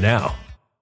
now.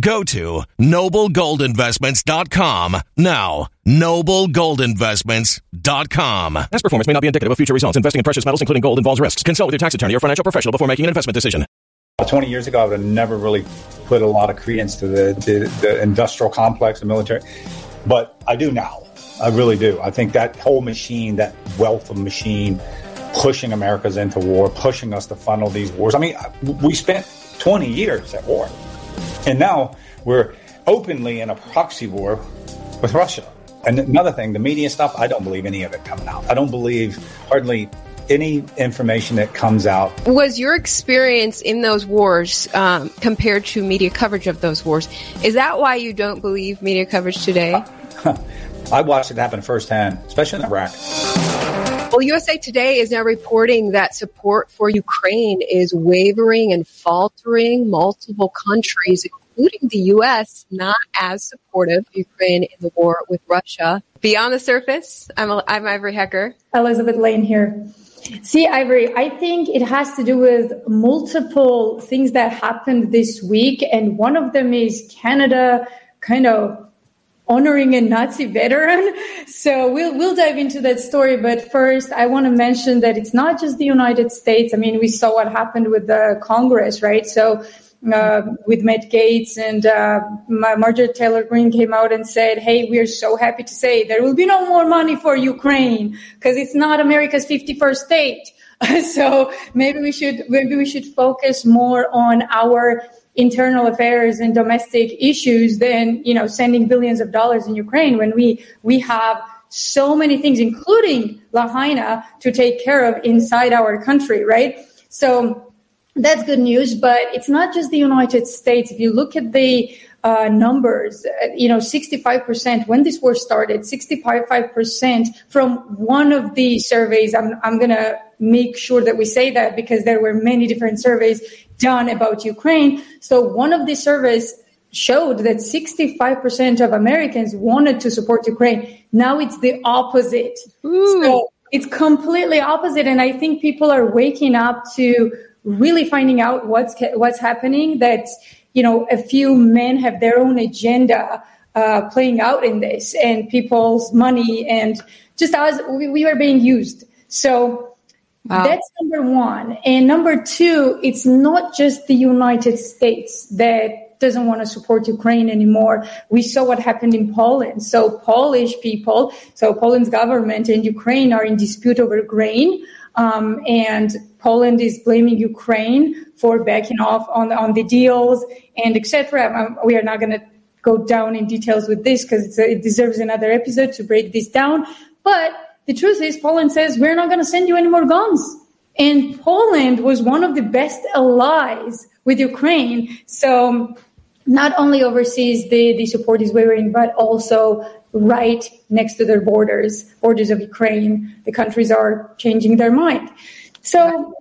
Go to noblegoldinvestments.com now. Noblegoldinvestments.com. Past performance may not be indicative of future results. Investing in precious metals, including gold, involves risks. Consult with your tax attorney or financial professional before making an investment decision. 20 years ago, I would have never really put a lot of credence to the, the, the industrial complex, the military, but I do now. I really do. I think that whole machine, that wealth of machine, pushing Americas into war, pushing us to funnel these wars. I mean, we spent 20 years at war. And now we're openly in a proxy war with Russia. And another thing, the media stuff, I don't believe any of it coming out. I don't believe hardly any information that comes out. Was your experience in those wars um, compared to media coverage of those wars? Is that why you don't believe media coverage today? I watched it happen firsthand, especially in Iraq. Well, USA Today is now reporting that support for Ukraine is wavering and faltering. Multiple countries, including the U.S., not as supportive of Ukraine in the war with Russia. Beyond the surface, I'm, I'm Ivory Hecker. Elizabeth Lane here. See, Ivory, I think it has to do with multiple things that happened this week. And one of them is Canada kind of honoring a Nazi veteran. So we'll, we'll dive into that story. But first, I want to mention that it's not just the United States. I mean, we saw what happened with the Congress, right? So uh, with Matt Gaetz and uh, Marjorie Taylor Greene came out and said, "Hey, we are so happy to say there will be no more money for Ukraine because it's not America's 51st state." so maybe we should maybe we should focus more on our internal affairs and domestic issues than you know sending billions of dollars in Ukraine when we we have so many things, including Lahaina, to take care of inside our country, right? So that's good news, but it's not just the United States. If you look at the uh, numbers, uh, you know, 65% when this war started, 65% from one of the surveys. I'm, I'm going to make sure that we say that because there were many different surveys done about Ukraine. So one of the surveys showed that 65% of Americans wanted to support Ukraine. Now it's the opposite. Ooh. So it's completely opposite. And I think people are waking up to really finding out what's what's happening. That you know, a few men have their own agenda uh, playing out in this, and people's money, and just as we, we were being used. So. Wow. That's number one. And number two, it's not just the United States that doesn't want to support Ukraine anymore. We saw what happened in Poland. So Polish people, so Poland's government and Ukraine are in dispute over grain. Um, and Poland is blaming Ukraine for backing off on, on the deals and etc. Um, we are not going to go down in details with this because it deserves another episode to break this down. But the truth is, Poland says we're not going to send you any more guns. And Poland was one of the best allies with Ukraine. So not only overseas the, the support is wavering, but also right next to their borders, borders of Ukraine, the countries are changing their mind. So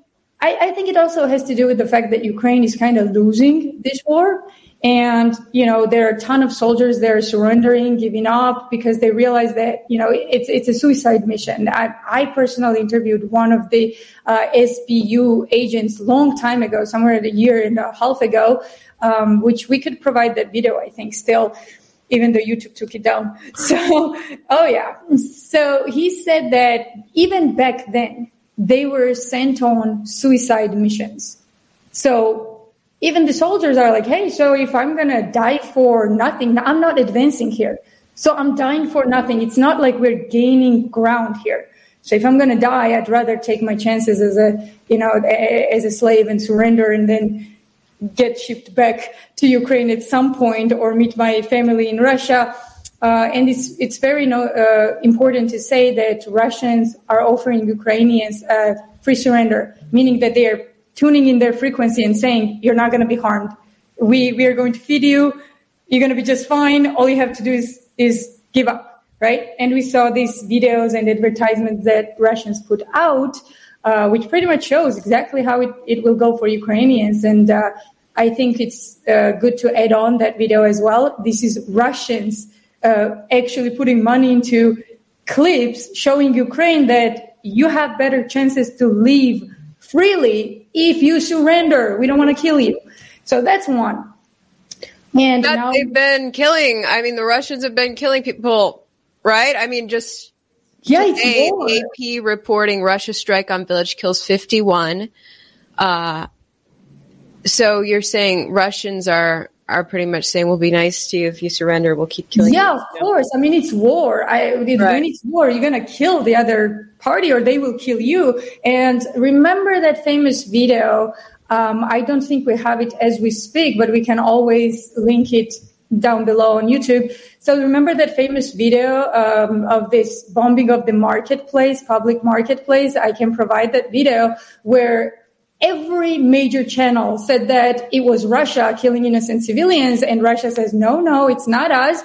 I, I, think it also has to do with the fact that Ukraine is kind of losing this war. And, you know, there are a ton of soldiers that are surrendering, giving up because they realize that, you know, it's, it's a suicide mission. I, I personally interviewed one of the uh, SBU agents long time ago, somewhere a year and a half ago, um, which we could provide that video, I think, still even though YouTube took it down. So, oh yeah. So he said that even back then, they were sent on suicide missions. So even the soldiers are like, hey, so if I'm going to die for nothing, I'm not advancing here. So I'm dying for nothing. It's not like we're gaining ground here. So if I'm going to die, I'd rather take my chances as a, you know, as a slave and surrender and then get shipped back to Ukraine at some point or meet my family in Russia uh, and it's it's very no, uh, important to say that Russians are offering Ukrainians uh, free surrender, meaning that they are tuning in their frequency and saying, "You're not going to be harmed. We we are going to feed you. You're going to be just fine. All you have to do is is give up." Right? And we saw these videos and advertisements that Russians put out, uh, which pretty much shows exactly how it, it will go for Ukrainians. And uh, I think it's uh, good to add on that video as well. This is Russians uh, actually putting money into clips showing Ukraine that you have better chances to live freely if you surrender. We don't want to kill you. So that's one. And that now, they've been killing. I mean, the Russians have been killing people, right? I mean, just yeah, today, AP reporting Russia strike on village kills 51. Uh, so you're saying Russians are are pretty much saying we'll be nice to you if you surrender. We'll keep killing. Yeah, you. of course. I mean, it's war. I, right. when it's war, you're gonna kill the other party, or they will kill you. And remember that famous video. Um, I don't think we have it as we speak, but we can always link it down below on YouTube. So remember that famous video um, of this bombing of the marketplace, public marketplace. I can provide that video where every major channel said that it was Russia killing innocent civilians, and Russia says, no, no, it's not us.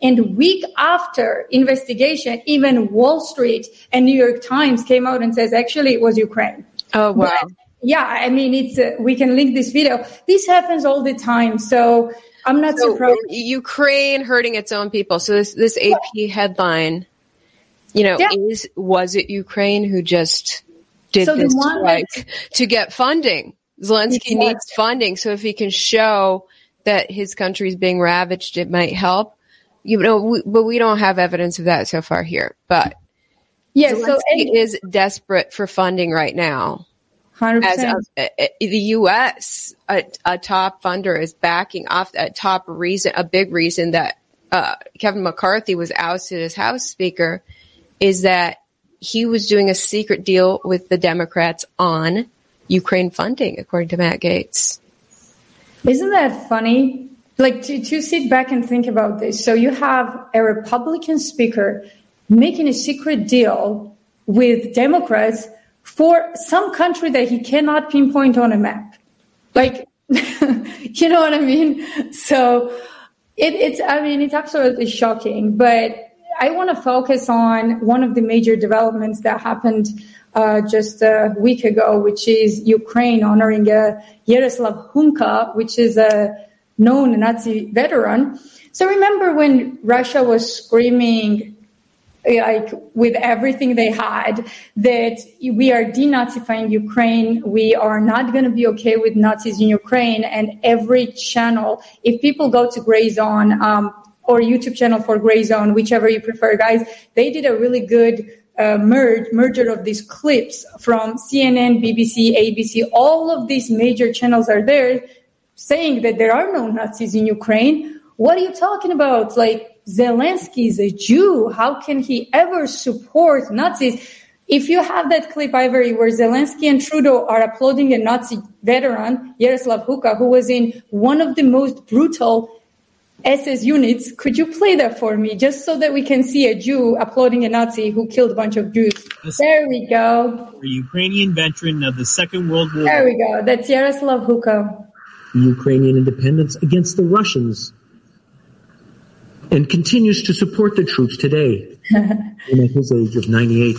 And week after investigation, even Wall Street and New York Times came out and says, actually, it was Ukraine. Oh, wow. But, yeah, I mean, it's, uh, we can link this video. This happens all the time. So I'm not so surprised. Ukraine hurting its own people. So this, this AP headline, you know, yeah. is, was it Ukraine who just did so this like, to get funding. Zelensky needs funding. So if he can show that his country is being ravaged, it might help. You know, we, but we don't have evidence of that so far here. But yeah, Zelensky so is desperate for funding right now. 100%. As a, a, the U.S., a, a, top funder is backing off that top reason, a big reason that uh, Kevin McCarthy was ousted as House Speaker is that he was doing a secret deal with the Democrats on Ukraine funding, according to Matt Gaetz. Isn't that funny? Like to, to sit back and think about this. So you have a Republican speaker making a secret deal with Democrats for some country that he cannot pinpoint on a map. Like, you know what I mean? So it, it's, I mean, it's absolutely shocking, but I want to focus on one of the major developments that happened uh, just a week ago, which is Ukraine honoring uh, Yaroslav Hunka, which is a known Nazi veteran. So remember when Russia was screaming like with everything they had that we are denazifying Ukraine. We are not going to be okay with Nazis in Ukraine. And every channel, if people go to Gray Zone um, or YouTube channel for Gray Zone, whichever you prefer, guys, they did a really good uh, merge, merger of these clips from CNN, BBC, ABC. All of these major channels are there saying that there are no Nazis in Ukraine. What are you talking about? Like, Zelensky is a Jew. How can he ever support Nazis? If you have that clip, Ivory, where Zelensky and Trudeau are applauding a Nazi veteran, Yaroslav Hunka, who was in one of the most brutal SS units, could you play that for me, just so that we can see a Jew applauding a Nazi who killed a bunch of Jews? There we go. A Ukrainian veteran of the Second World War. There we go. That's Yaroslav Hunka. Ukrainian independence against the Russians and continues to support the troops today, at his age of 98.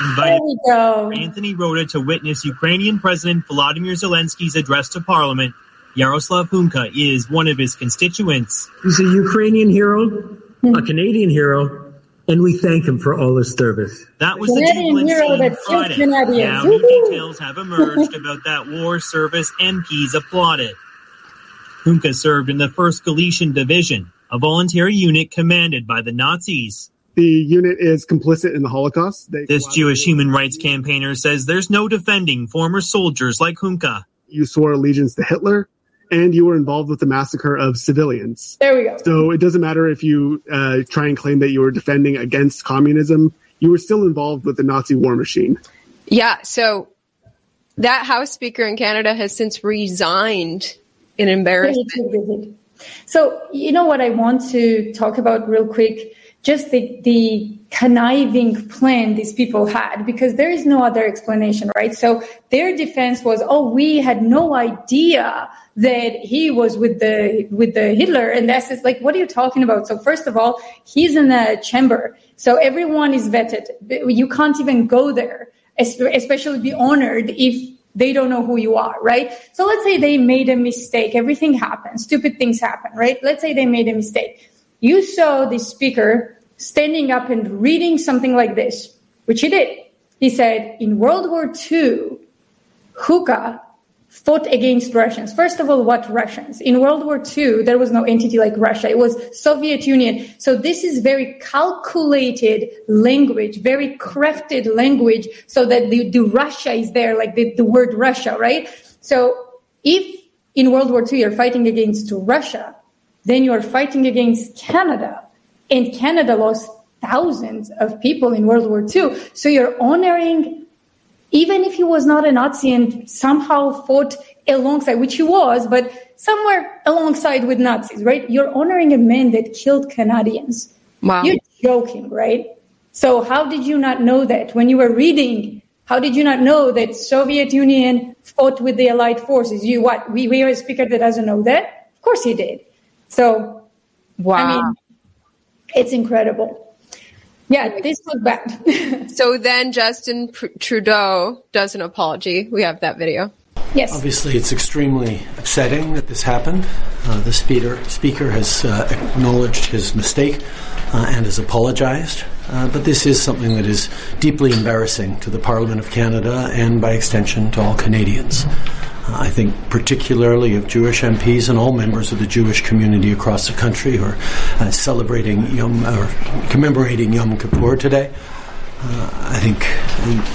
Invited Anthony Rota to witness Ukrainian President Volodymyr Zelensky's address to Parliament. Yaroslav Hunka is one of his constituents. He's a Ukrainian hero, a Canadian hero, and we thank him for all his service. That was Canadian the jubilant scene Friday. Now new details have emerged about that war service MPs applauded. Hunka served in the 1st Galician Division, a voluntary unit commanded by the Nazis. The unit is complicit in the Holocaust. They this Jewish human rights campaigner says there's no defending former soldiers like Hunka. You swore allegiance to Hitler, and you were involved with the massacre of civilians. There we go. So it doesn't matter if you uh, try and claim that you were defending against communism, you were still involved with the Nazi war machine. Yeah, so that House Speaker in Canada has since resigned in embarrassment. So, you know what I want to talk about real quick? Just the, the conniving plan these people had, because there is no other explanation, right? So their defense was, oh, we had no idea that he was with the, with the Hitler. And that's just like, what are you talking about? So first of all, he's in a chamber. So everyone is vetted. You can't even go there, especially be honored if they don't know who you are, right? So let's say they made a mistake. Everything happens. Stupid things happen, right? Let's say they made a mistake. You saw the speaker standing up and reading something like this, which he did. He said, in World War II, Hunka fought against Russians. First of all, what Russians? In World War II, there was no entity like Russia. It was Soviet Union. So this is very calculated language, very crafted language so that the, the Russia is there, like the, the word Russia, right? So if in World War II you're fighting against Russia, then you are fighting against Canada. And Canada lost thousands of people in World War II. So you're honoring even if he was not a Nazi and somehow fought alongside, which he was, but somewhere alongside with Nazis, right? You're honoring a man that killed Canadians. Wow. You're joking, right? So how did you not know that when you were reading? How did you not know that Soviet Union fought with the Allied forces? You what? We we have a speaker that doesn't know that? Of course he did. So, wow. I mean, it's incredible. Yeah, this was bad. so then Justin Trudeau does an apology. We have that video. Yes. Obviously, it's extremely upsetting that this happened. Uh, the speaker, speaker has uh, acknowledged his mistake uh, and has apologized. Uh, but this is something that is deeply embarrassing to the Parliament of Canada and, by extension, to all Canadians. I think particularly of Jewish MPs and all members of the Jewish community across the country who are uh, celebrating Yom or commemorating Yom Kippur today. Uh, I think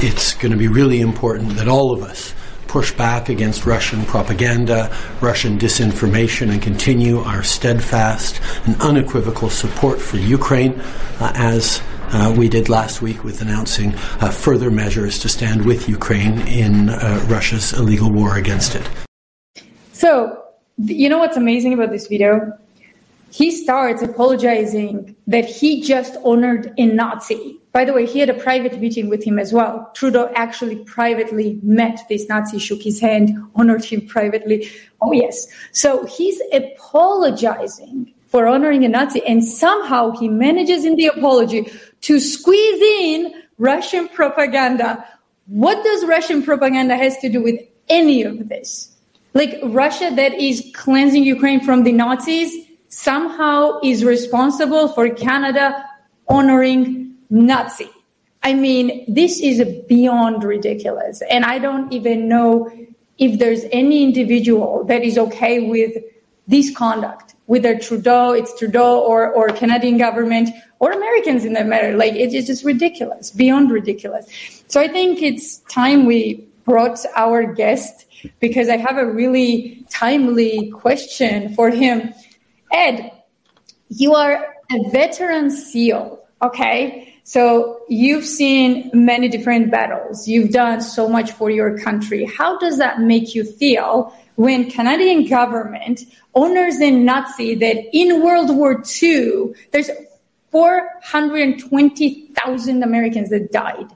it's going to be really important that all of us push back against Russian propaganda, Russian disinformation, and continue our steadfast and unequivocal support for Ukraine uh, as uh, we did last week with announcing uh, further measures to stand with Ukraine in uh, Russia's illegal war against it. So, you know what's amazing about this video? He starts apologizing that he just honored a Nazi by the way, he had a private meeting with him as well. Trudeau actually privately met this Nazi, shook his hand, honored him privately. Oh, yes. So he's apologizing for honoring a Nazi, and somehow he manages in the apology to squeeze in Russian propaganda. What does Russian propaganda has to do with any of this? Like Russia that is cleansing Ukraine from the Nazis somehow is responsible for Canada honoring Nazi. I mean, this is beyond ridiculous. And I don't even know if there's any individual that is okay with this conduct, whether Trudeau, it's Trudeau or, or Canadian government or Americans in that matter. Like, it's just ridiculous, beyond ridiculous. So I think it's time we brought our guest because I have a really timely question for him. Ed, you are a veteran SEAL, okay? So you've seen many different battles. You've done so much for your country. How does that make you feel when Canadian government honors a Nazi that in World War II, there's 420,000 Americans that died.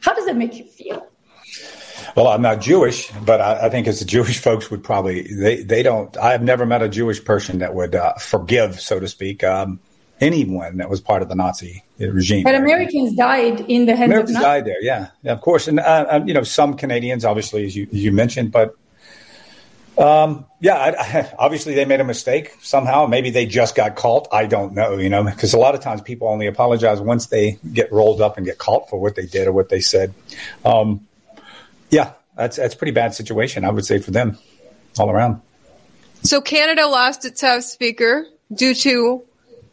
How does that make you feel? Well, I'm not Jewish, but I, I, think as the Jewish folks would probably they they don't. I have never met a Jewish person that would uh, forgive, so to speak, um, anyone that was part of the Nazi regime. But Americans died in the hands Americans of died there, yeah, yeah, of course, and uh, um, you know some Canadians, obviously, as you as you mentioned, but um, yeah, I, I, obviously they made a mistake somehow. Maybe they just got caught. I don't know, you know, because a lot of times people only apologize once they get rolled up and get caught for what they did or what they said. Um, yeah, that's that's pretty bad situation, I would say, for them all around. So Canada lost its House Speaker due to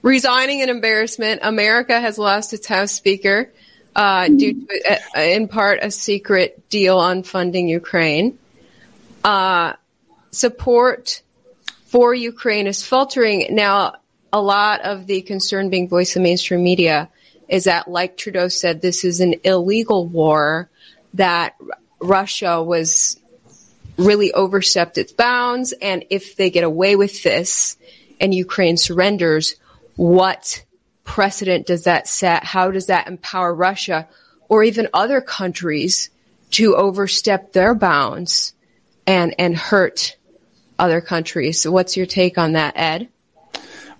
resigning in embarrassment. America has lost its House Speaker uh, due to, uh, in part, a secret deal on funding Ukraine. Uh, support for Ukraine is faltering. Now, a lot of the concern being voiced in mainstream media is that, like Trudeau said, this is an illegal war, that Russia was really overstepped its bounds, and if they get away with this and Ukraine surrenders, what precedent does that set? How does that empower Russia or even other countries to overstep their bounds and, and hurt other countries? So what's your take on that, Ed?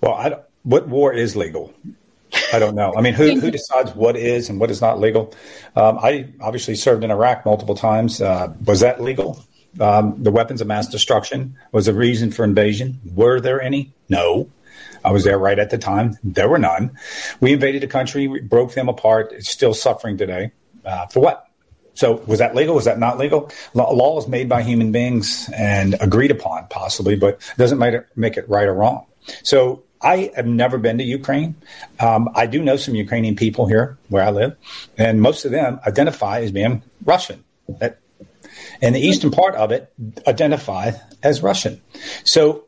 Well, what war is legal? I don't know. I mean, who, who decides what is and what is not legal? Um, I obviously served in Iraq multiple times. Uh, was that legal? Um, the weapons of mass destruction was a reason for invasion. Were there any? No. I was there right at the time. There were none. We invaded a country, we broke them apart. It's still suffering today. Uh, for what? So was that legal? Was that not legal? Law is made by human beings and agreed upon, possibly, but doesn't make it, make it right or wrong. So I have never been to Ukraine. Um, I do know some Ukrainian people here where I live, and most of them identify as being Russian. That, and the eastern part of it identify as Russian. So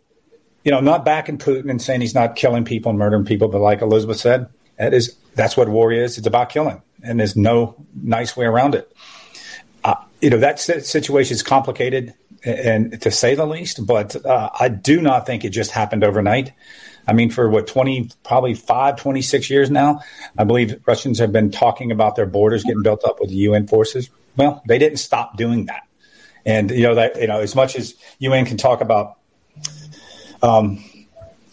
you know, not backing Putin and saying he's not killing people and murdering people, but like Elizabeth said, that is that's what war is. It's about killing, and there's no nice way around it. Uh, you know, that situation is complicated, and to say the least. But uh, I do not think it just happened overnight. I mean, for what, 20, probably five, 26 years now, I believe Russians have been talking about their borders getting built up with UN forces. Well, they didn't stop doing that. And, you know, that, you know, as much as UN can talk about um,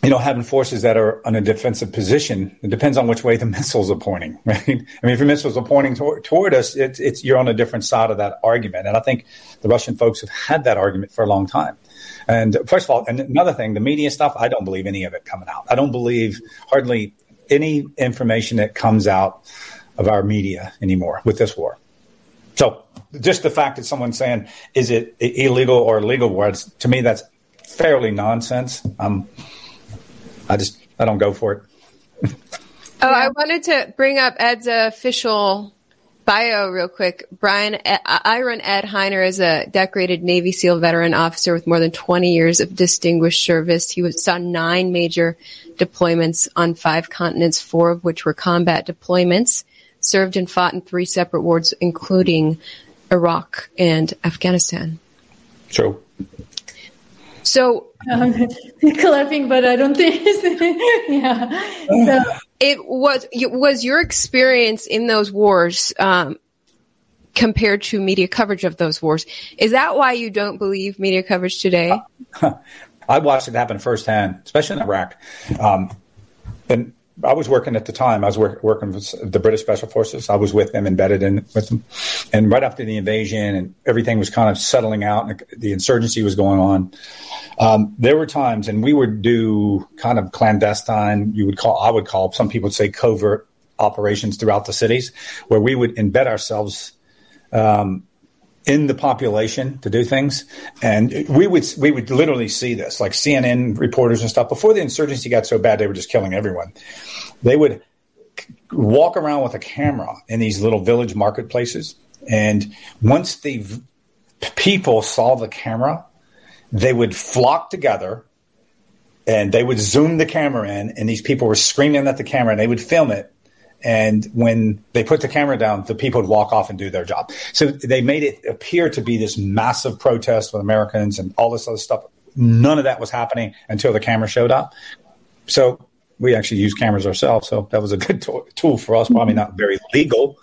you know, having forces that are on a defensive position, it depends on which way the missiles are pointing, right? I mean, if your missiles are pointing toward, toward us, it's, it's, you're on a different side of that argument. And I think the Russian folks have had that argument for a long time. And first of all, and another thing, the media stuff, I don't believe any of it coming out. I don't believe hardly any information that comes out of our media anymore with this war. So just the fact that someone's saying, is it illegal or legal war, to me, that's fairly nonsense. Um, I just, I don't go for it. oh, I wanted to bring up Ed's official bio real quick. Brian, Iron Ed Hiner is a decorated Navy SEAL veteran officer with more than 20 years of distinguished service. He was, saw nine major deployments on five continents, four of which were combat deployments, served and fought in three separate wars, including Iraq and Afghanistan. True. So I'm clapping, but I don't think. yeah. So it was was your experience in those wars um, compared to media coverage of those wars. Is that why you don't believe media coverage today? I watched it happen firsthand, especially in Iraq. Um, and I was working at the time. I was work, working with the British Special Forces. I was with them, embedded in with them. And right after the invasion, and everything was kind of settling out, and the insurgency was going on. Um, there were times, and we would do kind of clandestine. You would call, I would call, some people would say covert operations throughout the cities, where we would embed ourselves um, in the population to do things. And we would we would literally see this, like CNN reporters and stuff. Before the insurgency got so bad, they were just killing everyone. They would walk around with a camera in these little village marketplaces, and once the v- people saw the camera, they would flock together. And they would zoom the camera in, and these people were screaming at the camera, and they would film it and when they put the camera down, the people would walk off and do their job. So they made it appear to be this massive protest with Americans and all this other stuff. None of that was happening until the camera showed up. So we actually use cameras ourselves. So that was a good tool for us. Probably not very legal,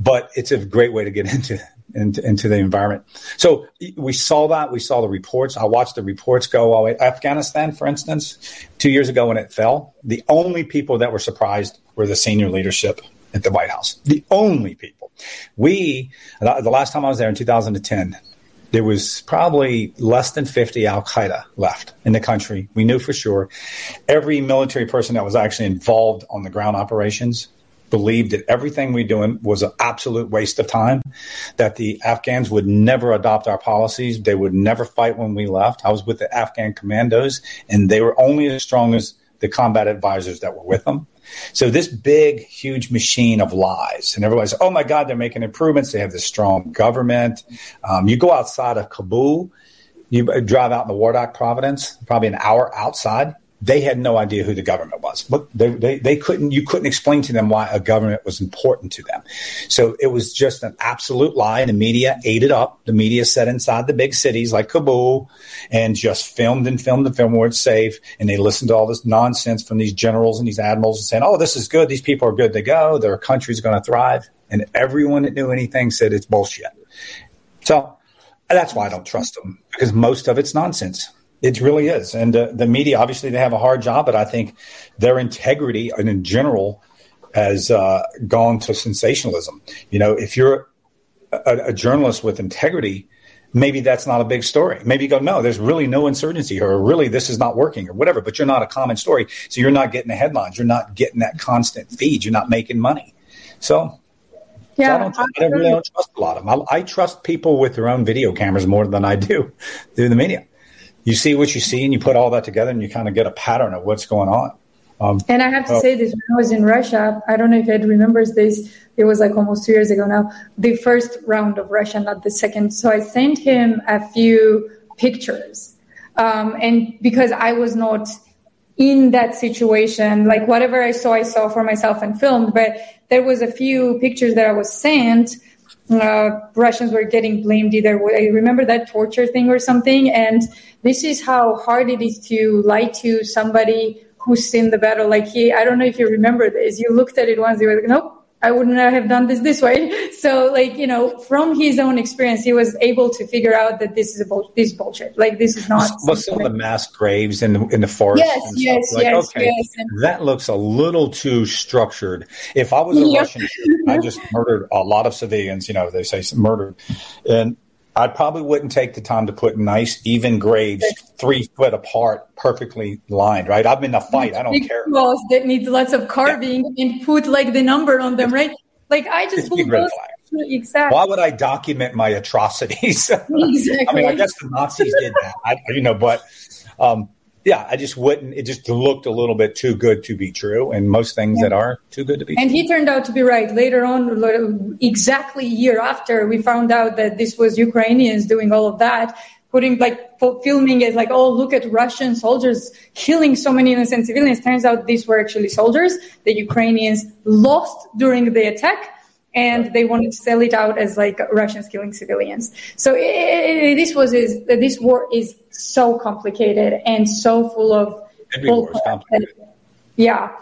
but it's a great way to get into into, into, the environment. So we saw that. We saw the reports. I watched the reports go all the way. Afghanistan, for instance, two years ago when it fell, the only people that were surprised were the senior leadership at the White House. The only people. We, the last time I was there in 2010, there was probably less than 50 Al Qaeda left in the country. We knew for sure. Every military person that was actually involved on the ground operations believed that everything we doing was an absolute waste of time, that the Afghans would never adopt our policies. They would never fight when we left. I was with the Afghan commandos, and they were only as strong as the combat advisors that were with them. So this big, huge machine of lies, and everybody's, oh my God, they're making improvements. They have this strong government. Um, you go outside of Kabul, you drive out in the Wardak Province, probably an hour outside they had no idea who the government was. But they, they, they, couldn't, you couldn't explain to them why a government was important to them. So it was just an absolute lie. And the media ate it up. The media sat inside the big cities like Kabul and just filmed and filmed and filmed where it's safe. And they listened to all this nonsense from these generals and these admirals and saying, oh, this is good. These people are good to go. Their country's going to thrive. And everyone that knew anything said it's bullshit. So that's why I don't trust them because most of it's nonsense. It really is. And uh, the media, obviously, they have a hard job, but I think their integrity and in general has uh, gone to sensationalism. You know, if you're a, a, journalist with integrity, maybe that's not a big story. Maybe you go, no, there's really no insurgency or really this is not working or whatever, but you're not a common story. So you're not getting the headlines. You're not getting that constant feed. You're not making money. So yeah, so I, don't, I, really don't trust a lot of them. I, I, trust people with their own video cameras more than I do through the media you see what you see and you put all that together and you kind of get a pattern of what's going on. Um, and I have to uh, say this: when I was in Russia, I don't know if Ed remembers this. It was like almost two years ago now. The first round of Russia, not the second. So I sent him a few pictures, um, and because I was not in that situation, like whatever I saw, I saw for myself and filmed. But there was a few pictures that I was sent uh, Russians were getting blamed either way. Remember that torture thing or something? And this is how hard it is to lie to somebody who's in the battle. Like he, I don't know if you remember this. You looked at it once, you were like, nope, I wouldn't have done this this way. So, like, you know, from his own experience, he was able to figure out that this is a bull- this bullshit. Like, this is not. What's some of the mass graves in the, in the forest? Yes, yes, like, yes, okay, yes. That looks a little too structured. If I was a yep. Russian, I just murdered a lot of civilians. You know, they say murdered, and I probably wouldn't take the time to put nice, even graves, three foot apart, perfectly lined. Right? I'm in a fight. I don't Big care. Walls that need lots of carving yeah. and put like the number on them, right? Like I just those, exactly. Why would I document my atrocities? exactly. I mean, I guess the Nazis did that. I, you know, but um, yeah, I just wouldn't. It just looked a little bit too good to be true, and most things yeah. that are too good to be. And true. he turned out to be right. Later on, exactly a year after, we found out that this was Ukrainians doing all of that, putting like filming it like, oh, look at Russian soldiers killing so many innocent civilians. Turns out these were actually soldiers that Ukrainians lost during the attack and they wanted to sell it out as like Russians killing civilians. So it, it, this was is this war is so complicated and so full of. Every war is complicated. Yeah.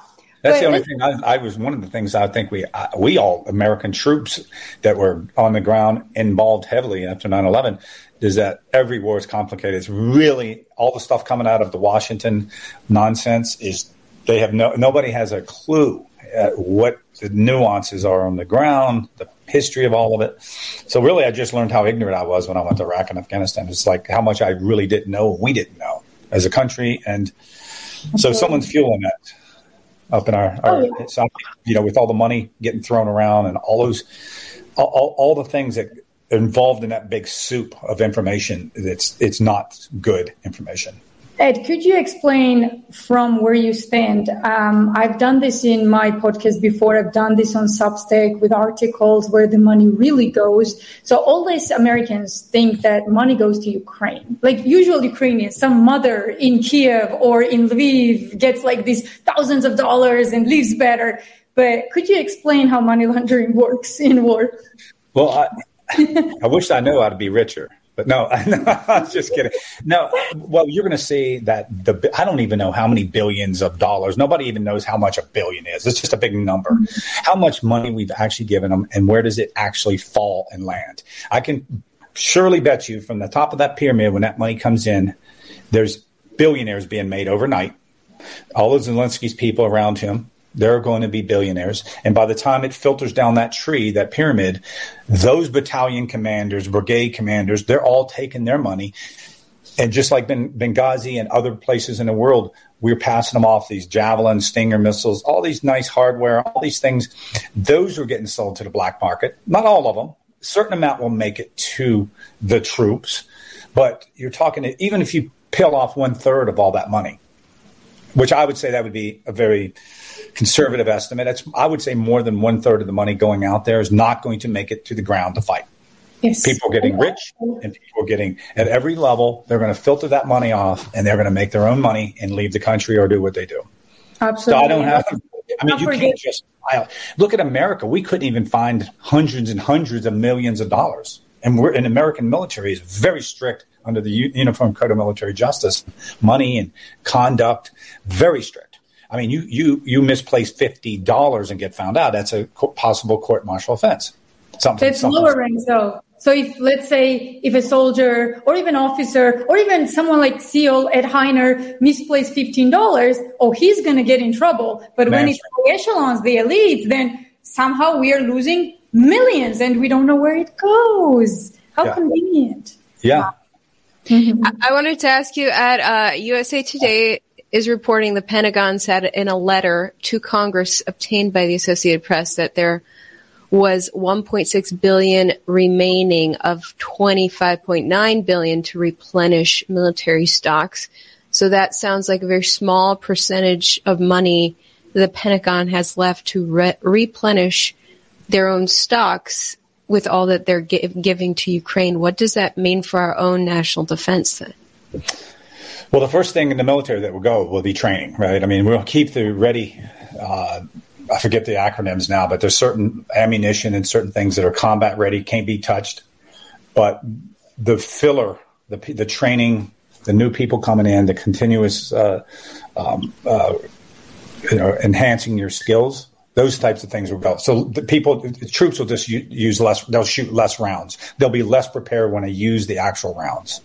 That's but the only thing. I, I, was one of the things I think we we all American troops that were on the ground involved heavily after 9-11 is that every war is complicated. It's really all the stuff coming out of the Washington nonsense is they have no nobody has a clue uh, what the nuances are on the ground, the history of all of it. So really, I just learned how ignorant I was when I went to Iraq and Afghanistan. It's like how much I really didn't know, we didn't know as a country, and so okay. someone's fueling that up in our, our oh, yeah. you know, with all the money getting thrown around and all those, all, all the things that involved in that big soup of information. It's it's not good information. Ed, could you explain from where you stand? Um, I've done this in my podcast before. I've done this on Substack with articles where the money really goes. So all these Americans think that money goes to Ukraine. Like usual Ukrainians, some mother in Kiev or in Lviv gets like these thousands of dollars and lives better. But could you explain how money laundering works in war? Well, I, I wish I knew I'd be richer. But no, I was just kidding. No, well, you're going to see that the I don't even know how many billions of dollars. Nobody even knows how much a billion is. It's just a big number. Mm-hmm. How much money we've actually given them, and where does it actually fall and land? I can surely bet you from the top of that pyramid when that money comes in, there's billionaires being made overnight. All of Zelensky's people around him, they're going to be billionaires. And by the time it filters down that tree, that pyramid, those battalion commanders, brigade commanders, they're all taking their money. And just like Benghazi and other places in the world, we're passing them off these Javelin, Stinger missiles, all these nice hardware, all these things. Those are getting sold to the black market. Not all of them. A certain amount will make it to the troops. But you're talking, even if you peel off one third of all that money, which I would say that would be a very conservative estimate. It's, I would say more than one third of the money going out there is not going to make it to the ground to fight. Yes. People are getting rich and people are getting at every level, they're going to filter that money off and they're going to make their own money and leave the country or do what they do. Absolutely. So I don't have, I mean, you can't just look at America. We couldn't even find hundreds and hundreds of millions of dollars. And we're an American military is very strict under the Uniform Code of Military Justice, money and conduct, very strict. I mean, you you you misplace fifty dollars and get found out. That's a possible court martial offense. Something. It's lower ranks though. So if let's say if a soldier or even officer or even someone like SEAL Ed Hiner misplaced fifteen dollars, oh, he's going to get in trouble. But when it's the echelons, the elites, then somehow we are losing millions and we don't know where it goes. How yeah. convenient. Yeah. Mm-hmm. I wanted to ask you at uh, USA Today is reporting the Pentagon said in a letter to Congress obtained by the Associated Press that there was 1.6 billion remaining of 25.9 billion to replenish military stocks. So that sounds like a very small percentage of money the Pentagon has left to re- replenish their own stocks with all that they're gi- giving to Ukraine. What does that mean for our own national defense then? Well, the first thing in the military that will go will be training, right? I mean, we'll keep the ready. Uh, I forget the acronyms now, but there's certain ammunition and certain things that are combat ready, can't be touched. But the filler, the the training, the new people coming in, the continuous, uh, um, uh, you know, enhancing your skills. Those types of things will go. So the people, the troops will just use less. They'll shoot less rounds. They'll be less prepared when they use the actual rounds.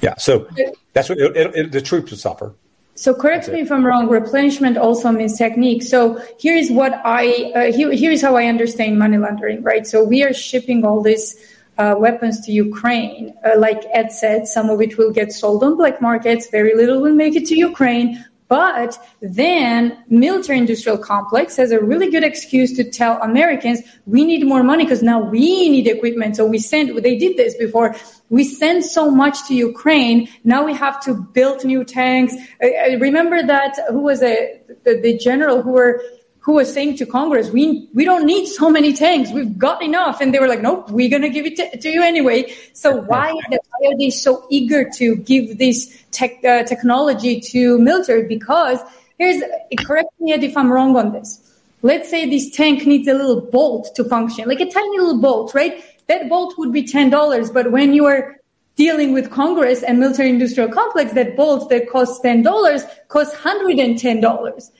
Yeah. So that's what it, it, it, the troops will suffer. So correct me if I'm wrong. Replenishment also means technique. So here is what I uh, here, here is how I understand money laundering. Right. So we are shipping all this uh, weapons to Ukraine. Uh, like Ed said, some of it will get sold on black markets, very little will make it to Ukraine. But then military industrial complex has a really good excuse to tell Americans we need more money because now we need equipment. So we send, they did this before. We send so much to Ukraine. Now we have to build new tanks. I, I remember that who was a, the, the general who were who was saying to Congress, we, we don't need so many tanks. We've got enough. And they were like, nope, we're going to give it to, to, you anyway. So why, why, are they so eager to give this tech, uh, technology to military? Because here's, correct me if I'm wrong on this. Let's say this tank needs a little bolt to function, like a tiny little bolt, right? That bolt would be $10. But when you are dealing with Congress and military industrial complex, that bolt that costs $10 costs $110.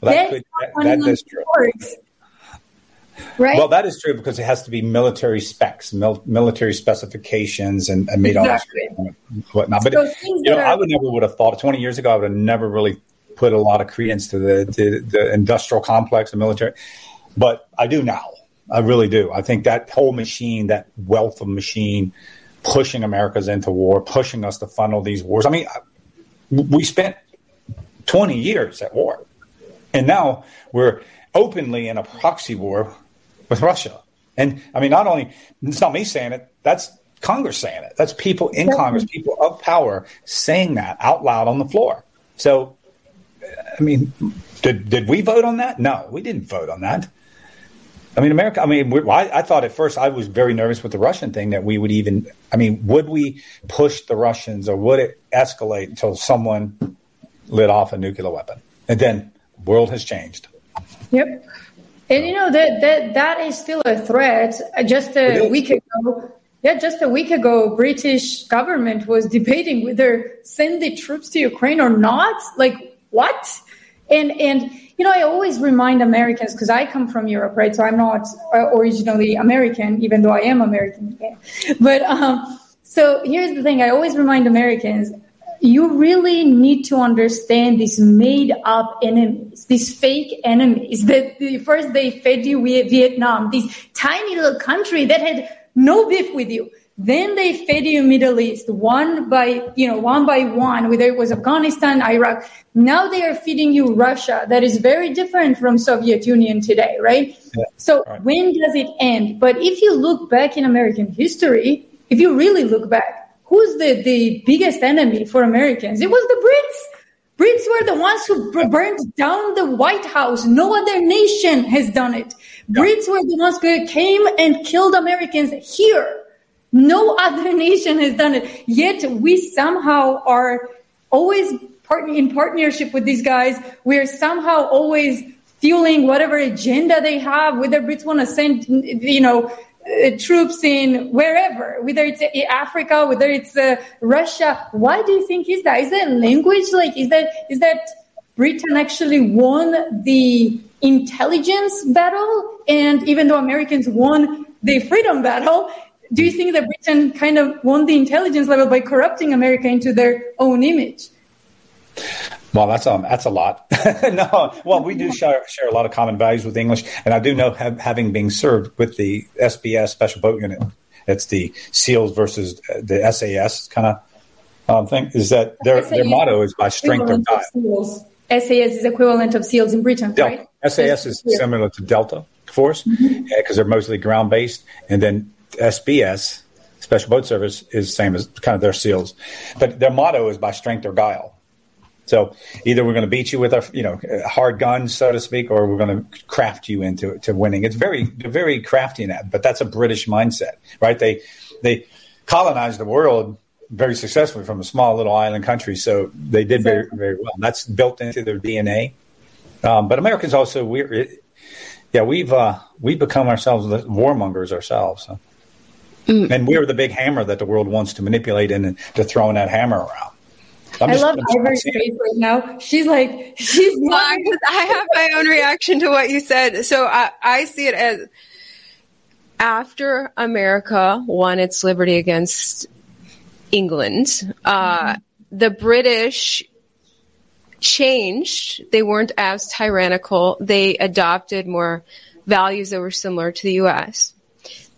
Well, that, could, that, that is true. Right? Well, that is true because it has to be military specs, mil- military specifications, and, and made exactly. on whatnot. But so you know, are- I would never would have thought. Twenty years ago, I would have never really put a lot of credence to the to the industrial complex, the military. But I do now. I really do. I think that whole machine, that wealth of machine, pushing Americas into war, pushing us to funnel these wars. I mean, we spent twenty years at war. And now we're openly in a proxy war with Russia. And I mean, not only, it's not me saying it, that's Congress saying it. That's people in Congress, people of power saying that out loud on the floor. So, uh, I mean, did, did we vote on that? No, we didn't vote on that. I mean, America, I mean, I, I, thought at first I was very nervous with the Russian thing that we would even, I mean, would we push the Russians or would it escalate until someone lit off a nuclear weapon? And then world has changed. Yep. And you know that that that is still a threat. Just a week ago, yeah, just a week ago, British government was debating whether send the troops to Ukraine or not. Like what? And and you know, I always remind Americans because I come from Europe, right? So I'm not uh, originally American, even though I am American. But um, so here's the thing: I always remind Americans you really need to understand these made up enemies, these fake enemies that the first they fed you with Vietnam, this tiny little country that had no beef with you. Then they fed you Middle East one by, you know, one by one, whether it was Afghanistan, Iraq. Now they are feeding you Russia. That is very different from Soviet Union today, right? Yeah. So right. when does it end? But if you look back in American history, if you really look back, who's the, the biggest enemy for Americans? It was the Brits. Brits were the ones who burned down the White House. No other nation has done it. Yeah. Brits were the ones who came and killed Americans here. No other nation has done it. Yet we somehow are always part- in partnership with these guys. We're somehow always fueling whatever agenda they have, whether Brits want to send, you know, uh, troops in wherever, whether it's Africa, whether it's uh, Russia. Why do you think is that? Is that language? Like, is that is that Britain actually won the intelligence battle, and even though Americans won the freedom battle, do you think that Britain kind of won the intelligence level by corrupting America into their own image? Well, that's um, that's a lot. no, well, we do share, share a lot of common values with English, and I do know have, having been served with the SBS Special Boat Unit, it's the SEALs versus the SAS kind of um, thing. Is that their SAS their motto is by strength or die. SAS is equivalent of SEALs in Britain, Delta. right? SAS is similar to Delta Force because mm-hmm. yeah, they're mostly ground based, and then SBS Special Boat Service is same as kind of their SEALs, but their motto is by strength or guile. So either we're going to beat you with our, you know, hard guns, so to speak, or we're going to craft you into to winning. It's very, very crafty in that, but that's a British mindset, right? They, they colonized the world very successfully from a small little island country. So they did very, very well. That's built into their DNA. Um, but Americans also, we're, yeah, we've, uh, we've become ourselves warmongers ourselves. So. Mm. And we're the big hammer that the world wants to manipulate and to throwing that hammer around. I'm i love Ivory's face right now. She's like, she's not. I have my own reaction to what you said. So I, I see it as after America won its liberty against England, uh, mm-hmm. the British changed. They weren't as tyrannical. They adopted more values that were similar to the U.S.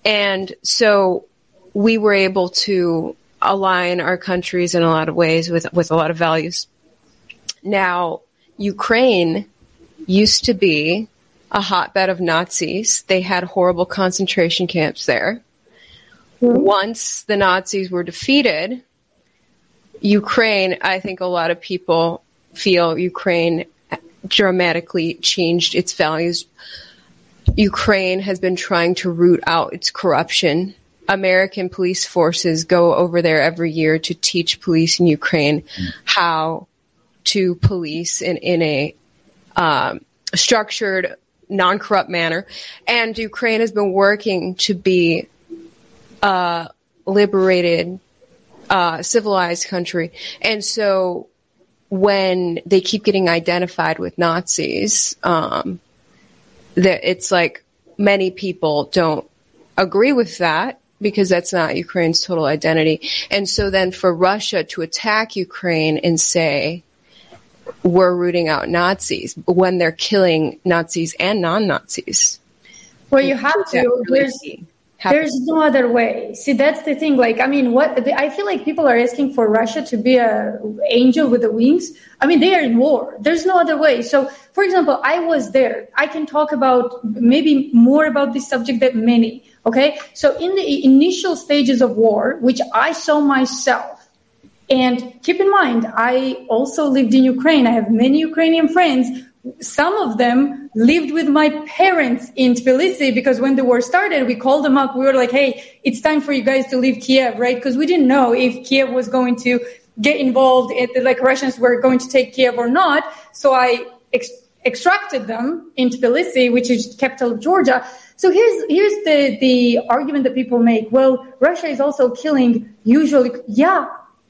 And so we were able to align our countries in a lot of ways with, with a lot of values. Now, Ukraine used to be a hotbed of Nazis. They had horrible concentration camps there. Mm-hmm. Once the Nazis were defeated, Ukraine, I think a lot of people feel Ukraine dramatically changed its values. Ukraine has been trying to root out its corruption. American police forces go over there every year to teach police in Ukraine how to police in, in a um, structured, non corrupt manner. And Ukraine has been working to be a liberated, uh, civilized country. And so when they keep getting identified with Nazis, um, that it's like many people don't agree with that because that's not Ukraine's total identity. And so then for Russia to attack Ukraine and say, we're rooting out Nazis when they're killing Nazis and non Nazis. Well, you have to. There's, there's no other way. See, that's the thing. Like, I mean, what I feel like people are asking for Russia to be a angel with the wings. I mean, they are in war. There's no other way. So, for example, I was there. I can talk about maybe more about this subject than many. Okay. So, in the initial stages of war, which I saw myself, and keep in mind, I also lived in Ukraine. I have many Ukrainian friends some of them lived with my parents in Tbilisi because when the war started, we called them up. We were like, Hey, it's time for you guys to leave Kiev, right? Because we didn't know if Kiev was going to get involved, if, like Russians were going to take Kiev or not. So I ex- extracted them in Tbilisi, which is capital of Georgia. So here's, here's the, the argument that people make. Well, Russia is also killing usually, yeah,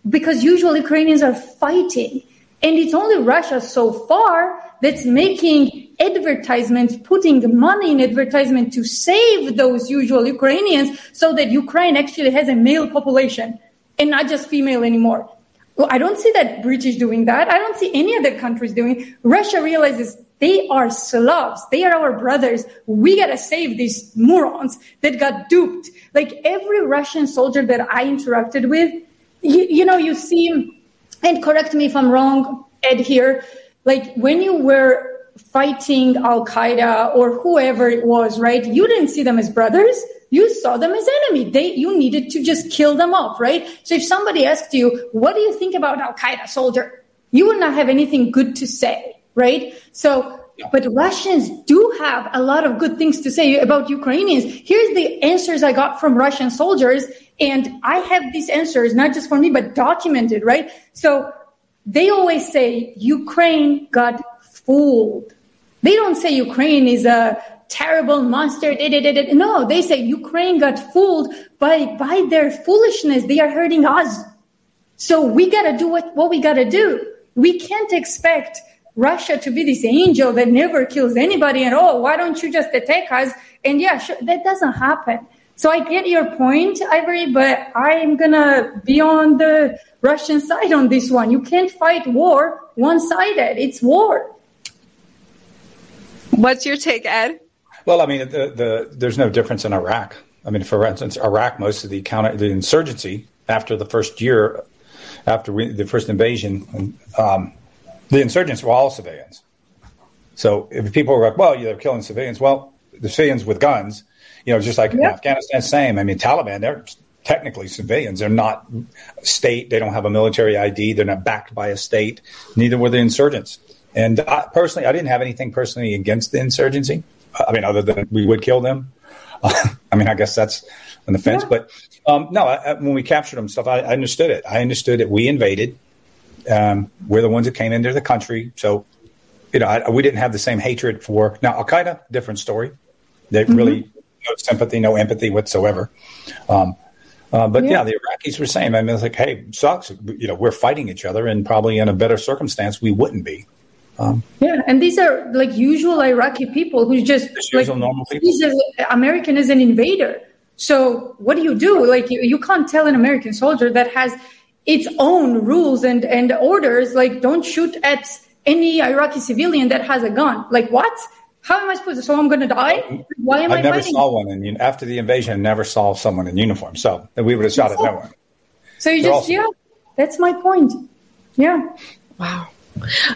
because usually Ukrainians are fighting. And it's only Russia so far that's making advertisements, putting money in advertisement to save those usual Ukrainians so that Ukraine actually has a male population and not just female anymore. Well, I don't see that British doing that. I don't see any other countries doing. Russia realizes they are Slavs. They are our brothers. We gotta save these morons that got duped. Like every Russian soldier that I interacted with, you, you know, you see and correct me if I'm wrong, Ed, here, like when you were fighting Al Qaeda or whoever it was, right? You didn't see them as brothers. You saw them as enemy. They, you needed to just kill them off, right? So if somebody asked you, what do you think about Al Qaeda soldier? You would not have anything good to say, right? So, but Russians do have a lot of good things to say about Ukrainians. Here's the answers I got from Russian soldiers and I have these answers, not just for me, but documented, right? So they always say Ukraine got fooled. They don't say Ukraine is a terrible monster. No, they say Ukraine got fooled by, by their foolishness. They are hurting us. So we gotta do what, what we gotta do. We can't expect Russia to be this angel that never kills anybody at all. Why don't you just attack us? And yeah, sure, that doesn't happen. So I get your point, Ivory, but I'm gonna be on the Russian side on this one. You can't fight war one-sided. It's war. What's your take, Ed? Well, I mean, the, the, there's no difference in Iraq. I mean, for instance, Iraq, most of the counter, the insurgency after the first year, after we, the first invasion, um, the insurgents were all civilians. So if people were like, well, you're killing civilians, well, the civilians with guns you know, just like yep. Afghanistan, same. I mean, Taliban, they're technically civilians. They're not state. They don't have a military ID. They're not backed by a state. Neither were the insurgents. And I, personally, I didn't have anything personally against the insurgency. I mean, other than we would kill them. I mean, I guess that's an offense. Yeah. But um, no, I, when we captured them, stuff, I, I, understood it. I understood that we invaded. Um, we're the ones that came into the country. So, you know, we didn't have the same hatred for. Now, Al Qaeda, different story. They mm-hmm. really no sympathy, no empathy whatsoever. Um, uh, but yeah. yeah. the Iraqis were saying, I mean, it's like, hey, sucks. You know, we're fighting each other, and probably in a better circumstance, we wouldn't be. Um, yeah, and these are like usual Iraqi people who just like normal people. American is an invader. So what do you do? Like you, you can't tell an American soldier that has its own rules and and orders. Like don't shoot at any Iraqi civilian that has a gun. Like what? How am I supposed to? So I'm going to die? Why am I, I never fighting? saw one, and after the invasion, I never saw someone in uniform. So we would have shot at no one. So you They're just, awesome. yeah, that's my point. Yeah. Wow.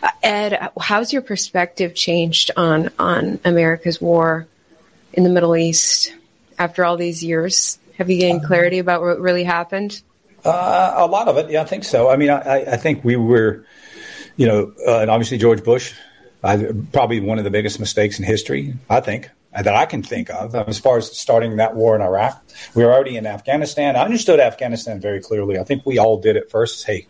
Uh, Ed, how's your perspective changed on on America's war in the Middle East after all these years? Have you gained clarity about what really happened? Uh, a lot of it, yeah, I think so. I mean, I, I think we were, you know, uh, and obviously George Bush, I, probably one of the biggest mistakes in history, I think, that I can think of as far as starting that war in Iraq. We were already in Afghanistan. I understood Afghanistan very clearly. I think we all did at first. Hey,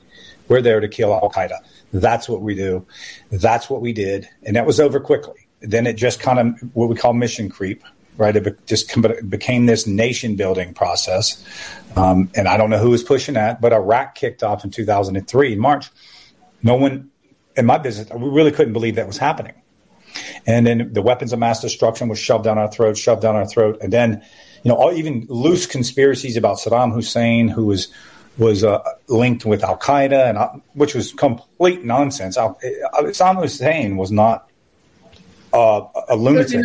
we're there to kill Al Qaeda. That's what we do. That's what we did, and that was over quickly. Then it just kind of what we call mission creep, right? It be- just com- became this nation building process, um, and I don't know who was pushing that, but Iraq kicked off in 2003 in March. No one in my business, we really couldn't believe that was happening. And then the weapons of mass destruction was shoved down our throat, shoved down our throat, and then you know all, even loose conspiracies about Saddam Hussein, who was was uh, linked with Al Qaeda, and uh, which was complete nonsense. Al- uh, Saddam Hussein was not uh, a lunatic.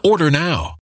Order now.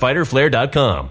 www.fighterflare.com.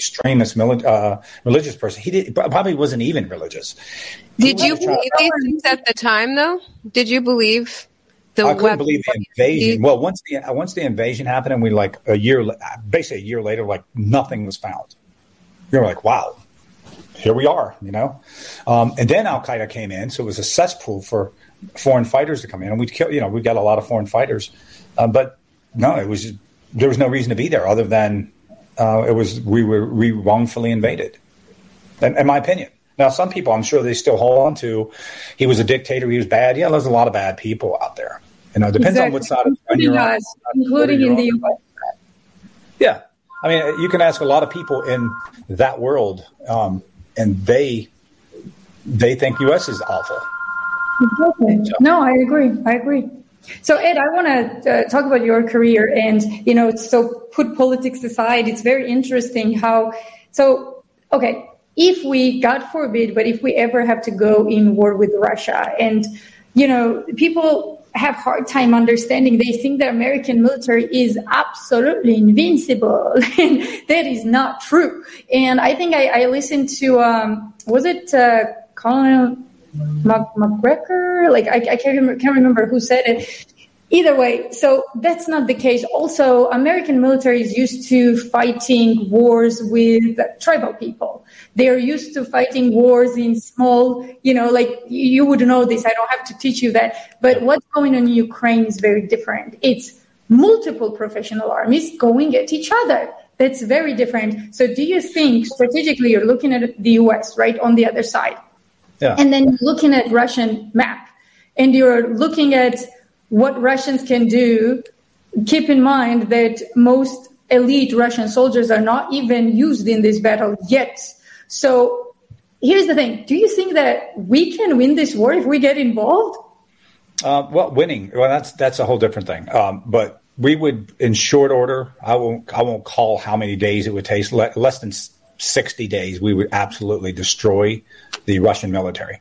Extremist mili- uh, religious person. He did, probably wasn't even religious. Did He you believe these things at the time, though? Did you believe the I couldn't weapon- believe the invasion. Well, once the uh, once the invasion happened, and we like a year, basically a year later, like nothing was found. We were like, wow, here we are, you know. Um, and then Al Qaeda came in, so it was a cesspool for foreign fighters to come in, and we'd kill. You know, we got a lot of foreign fighters, uh, but no, it was there was no reason to be there other than uh, it was we were we wrongfully invaded. In, in my opinion, Now, some people, I'm sure they still hold on to. He was a dictator. He was bad. Yeah, there's a lot of bad people out there. You know, it depends exactly. on what side of the you're on. Including in the U.S. Yeah, I mean, you can ask a lot of people in that world, um, and they they think U.S. is awful. Exactly. So. No, I agree. I agree. So Ed, I want to uh, talk about your career, and you know, so put politics aside. It's very interesting how. So okay, if we, God forbid, but if we ever have to go in war with Russia, and you know, people have hard time understanding. They think the American military is absolutely invincible, and that is not true. And I think I, I listened to um, was it uh, Colonel Macgregor? Like I, I can't remember, can't remember who said it. Either way, so that's not the case. Also, American military is used to fighting wars with tribal people. They are used to fighting wars in small, you know, like you would know this. I don't have to teach you that. But what's going on in Ukraine is very different. It's multiple professional armies going at each other. That's very different. So do you think strategically you're looking at the US, right, on the other side? Yeah. And then looking at Russian map and you're looking at what Russians can do, keep in mind that most elite Russian soldiers are not even used in this battle yet. So here's the thing do you think that we can win this war if we get involved? Uh, well, winning, well, that's that's a whole different thing. Um, but we would, in short order, I won't I won't call how many days it would take. Less than sixty days, we would absolutely destroy the Russian military,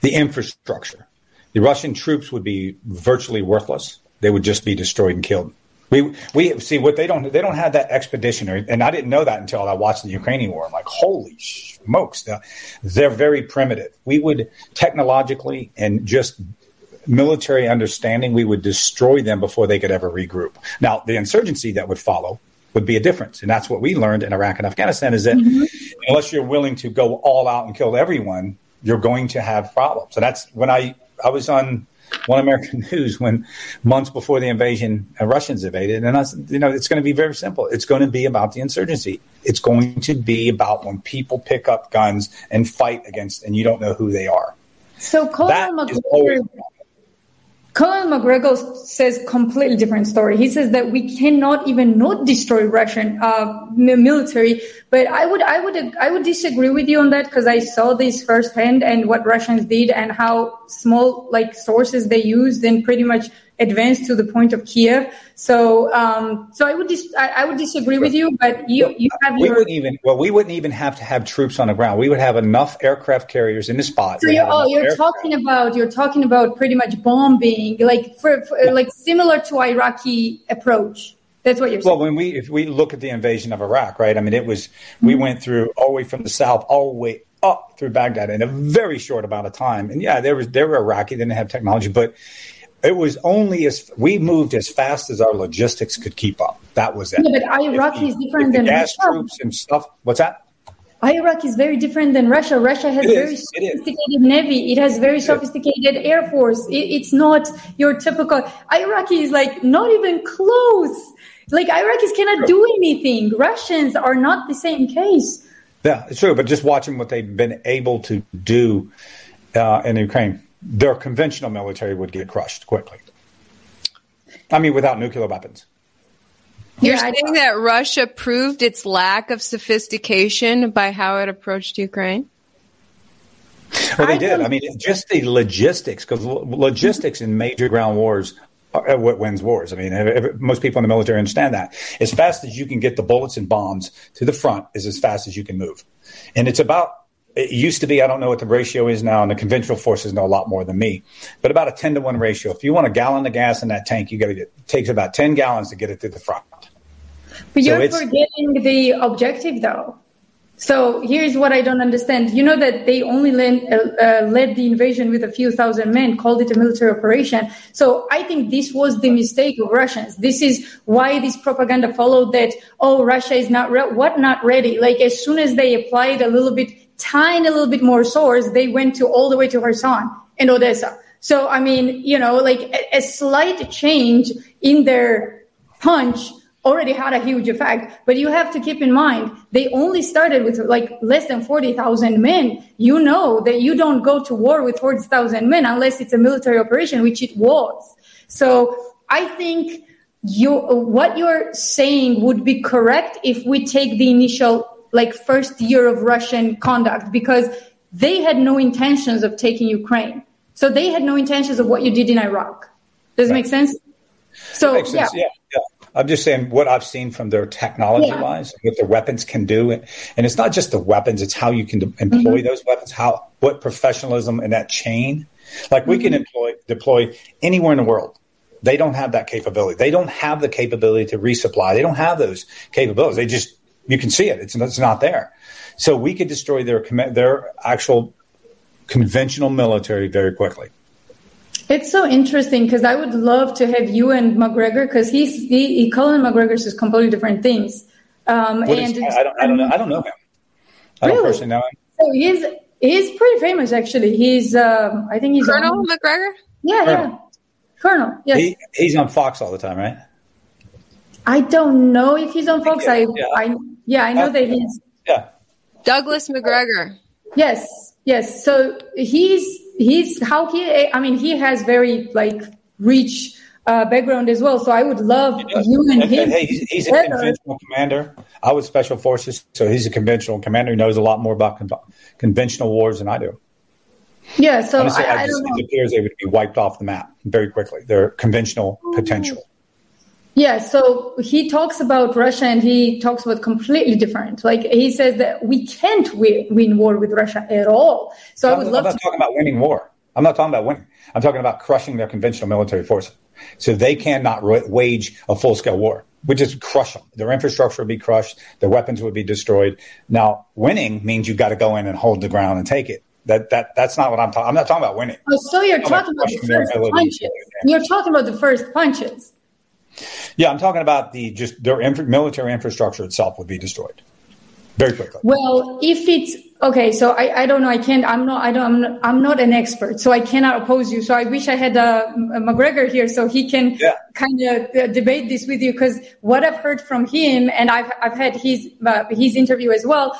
the infrastructure, the Russian troops would be virtually worthless. They would just be destroyed and killed. We we see what they don't they don't have that expeditionary, and I didn't know that until I watched the Ukrainian war. I'm like, holy smokes, they're very primitive. We would technologically and just military understanding, we would destroy them before they could ever regroup. Now, the insurgency that would follow would be a difference, and that's what we learned in Iraq and Afghanistan: is that mm-hmm. unless you're willing to go all out and kill everyone, you're going to have problems. And that's when I I was on One American News when months before the invasion, uh, Russians invaded, and I said, you know, it's going to be very simple. It's going to be about the insurgency. It's going to be about when people pick up guns and fight against, and you don't know who they are. So Colonel Macgregor, Colonel Macgregor says completely different story. He says that we cannot even not destroy Russian uh, military. But I would, I would, I would disagree with you on that because I saw this firsthand and what Russians did and how small like sources they used and pretty much advanced to the point of Kiev. So, um, so I would dis- I, I, would disagree with you, but you you have we your. Wouldn't even well, we wouldn't even have to have troops on the ground. We would have enough aircraft carriers in the spot. So you're, oh, you're aircraft. talking about you're talking about pretty much bombing, like for, for yeah. like similar to Iraqi approach. That's what you're saying. Well, when we if we look at the invasion of Iraq, right? I mean, it was we mm-hmm. went through all the way from the south all the way up through Baghdad in a very short amount of time. And yeah, there was there were Iraqi, they didn't have technology, but it was only as we moved as fast as our logistics could keep up. That was it. Yeah, but Iraq is different than gas Russia. troops and stuff. What's that? Iraq is very different than Russia. Russia has very sophisticated navy. It has very sophisticated air force. It, it's not your typical. Iraqi is like not even close. Like Iraqis cannot do anything. Russians are not the same case. Yeah, it's true. But just watching what they've been able to do uh, in Ukraine their conventional military would get crushed quickly. I mean, without nuclear weapons. You're yeah, saying that Russia proved its lack of sophistication by how it approached Ukraine? Well, they I did. I mean, just the logistics, because logistics in major ground wars are what wins wars. I mean, most people in the military understand that. As fast as you can get the bullets and bombs to the front is as fast as you can move. And it's about it used to be, I don't know what the ratio is now, and the conventional forces know a lot more than me, but about a 10 to 1 ratio. If you want a gallon of gas in that tank, you got it takes about 10 gallons to get it to the front. But so you're forgetting the objective, though. So here's what I don't understand. You know that they only led, uh, uh, led the invasion with a few thousand men, called it a military operation. So I think this was the mistake of Russians. This is why this propaganda followed that, oh, Russia is not, re- what not ready? Like as soon as they applied a little bit tiny little bit more source, they went to all the way to Kherson and Odessa. So, I mean, you know, like a, a slight change in their punch already had a huge effect. But you have to keep in mind, they only started with like less than 40,000 men. You know that you don't go to war with 40,000 men unless it's a military operation, which it was. So I think you, what you're saying would be correct if we take the initial like first year of Russian conduct because they had no intentions of taking Ukraine. So they had no intentions of what you did in Iraq. Does right. it make sense? So makes sense. yeah. yeah. I'm just saying what I've seen from their technology yeah. wise, what their weapons can do, and, and it's not just the weapons; it's how you can de- employ mm-hmm. those weapons, how what professionalism in that chain. Like we mm-hmm. can employ deploy anywhere in the world. They don't have that capability. They don't have the capability to resupply. They don't have those capabilities. They just you can see it. It's it's not there. So we could destroy their their actual conventional military very quickly. It's so interesting because I would love to have you and Macgregor because he's he, he Colin Macgregor is completely different things. Um, and is, I, don't, I don't know. I don't know him. I really? don't personally know him. So he's he's pretty famous actually. He's um, I think he's Colonel on, Macgregor. Yeah, Colonel. yeah, Colonel. Yes, he, he's on Fox all the time, right? I don't know if he's on Fox. I, yeah. I yeah, I know uh, that he's yeah. Douglas Macgregor. Yes, yes. So he's he's how he i mean he has very like rich uh, background as well. So i would love you and him hey, he's, he's a conventional commander. I was special forces so he's a conventional commander. He knows a lot more about con- conventional wars than i do. Yeah so Honestly, I, I, I just, it appears they would be wiped off the map very quickly. Their conventional potential yeah, so he talks about Russia and he talks about completely different. Like he says that we can't win, win war with Russia at all. So I'm, I would I'm love not to talking about winning war. I'm not talking about winning. I'm talking about crushing their conventional military forces. So they cannot wage a full scale war. We just crush them. Their infrastructure would be crushed. Their weapons would be destroyed. Now, winning means you've got to go in and hold the ground and take it. That that that's not what I'm talking. I'm not talking about winning. Oh, so you're talking about, about the first punches. You're talking about the first punches. Yeah, I'm talking about the just their inf- military infrastructure itself would be destroyed very quickly. Well, if it's okay, so I, I don't know. I can't. I'm not. I don't. I'm not, I'm not an expert, so I cannot oppose you. So I wish I had uh, Macgregor here, so he can yeah. kind of uh, debate this with you. Because what I've heard from him, and I've I've had his uh, his interview as well.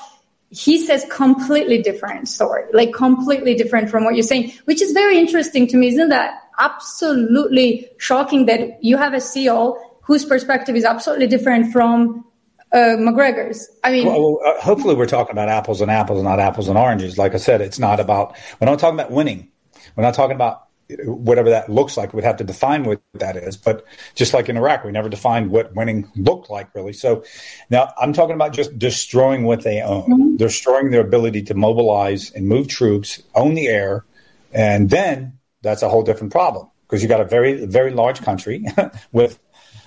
He says completely different story, like completely different from what you're saying, which is very interesting to me. Isn't that absolutely shocking that you have a CEO whose perspective is absolutely different from uh, Macgregor's. I mean, well, uh, hopefully, we're talking about apples and apples, not apples and oranges. Like I said, it's not about. We're not talking about winning. We're not talking about whatever that looks like. We'd have to define what that is. But just like in Iraq, we never defined what winning looked like, really. So now I'm talking about just destroying what they own, mm-hmm. destroying their ability to mobilize and move troops, own the air, and then that's a whole different problem because you got a very very large country with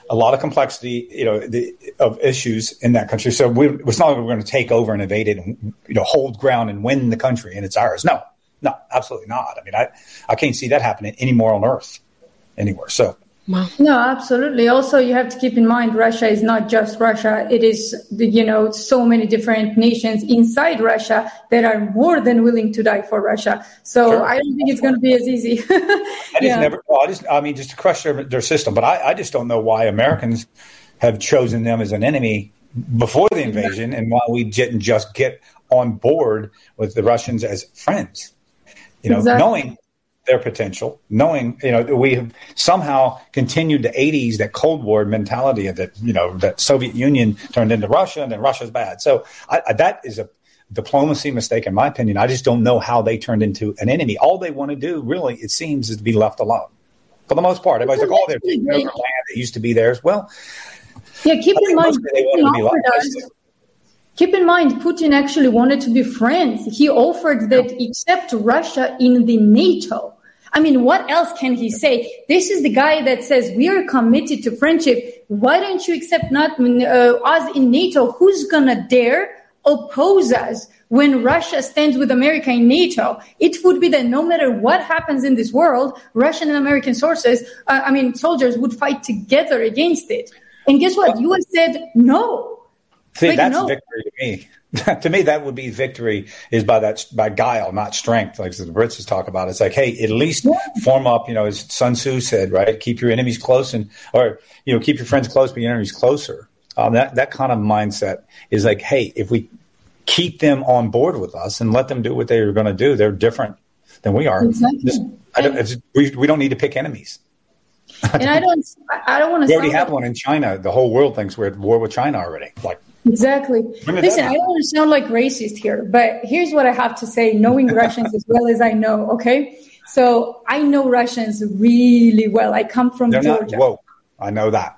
a lot of complexity, you know, the, of issues in that country. So we, it's not like we're going to take over and invade it and you know hold ground and win the country and it's ours. No, no, absolutely not. I mean, I I can't see that happening anymore on Earth anywhere. So Wow. No, absolutely. Also, you have to keep in mind Russia is not just Russia. It is, you know, so many different nations inside Russia that are more than willing to die for Russia. So sure. I don't think it's going to be as easy. yeah. never, well, I, just, I mean, just to crush their, their system. But I, I just don't know why Americans have chosen them as an enemy before the invasion and why we didn't just get on board with the Russians as friends. You know, exactly. knowing their potential, knowing you know we have somehow continued the '80s that Cold War mentality that you know that Soviet Union turned into Russia and then Russia's bad. So I, I, that is a diplomacy mistake in my opinion. I just don't know how they turned into an enemy. All they want to do, really, it seems, is to be left alone. For the most part, everybody's like, "Oh, they're taking over land that used to be theirs." Well, yeah, keep in mind. Keep in mind, Putin actually wanted to be friends. He offered that accept Russia in the NATO. I mean, what else can he say? This is the guy that says we are committed to friendship. Why don't you accept not uh, us in NATO? Who's gonna dare oppose us when Russia stands with America in NATO? It would be that no matter what happens in this world, Russian and American sources, uh, I mean, soldiers would fight together against it. And guess what? U.S. said no. See, like, that's no. victory to me. to me, that would be victory is by that by guile, not strength. Like the Brits talk about, it's like, hey, at least form up. You know, as Sun Tzu said, right? Keep your enemies close, and or you know, keep your friends close, but your enemies closer. Um, that that kind of mindset is like, hey, if we keep them on board with us and let them do what they're going to do, they're different than we are. Exactly. Just, don't, we, we don't need to pick enemies. and I don't, I don't want to. We already have like, one in China. The whole world thinks we're at war with China already. Like Exactly. Listen, I don't want to sound like racist here, but here's what I have to say, knowing Russians as well as I know, okay? So I know Russians really well. I come from They're Georgia. Not woke. I know that.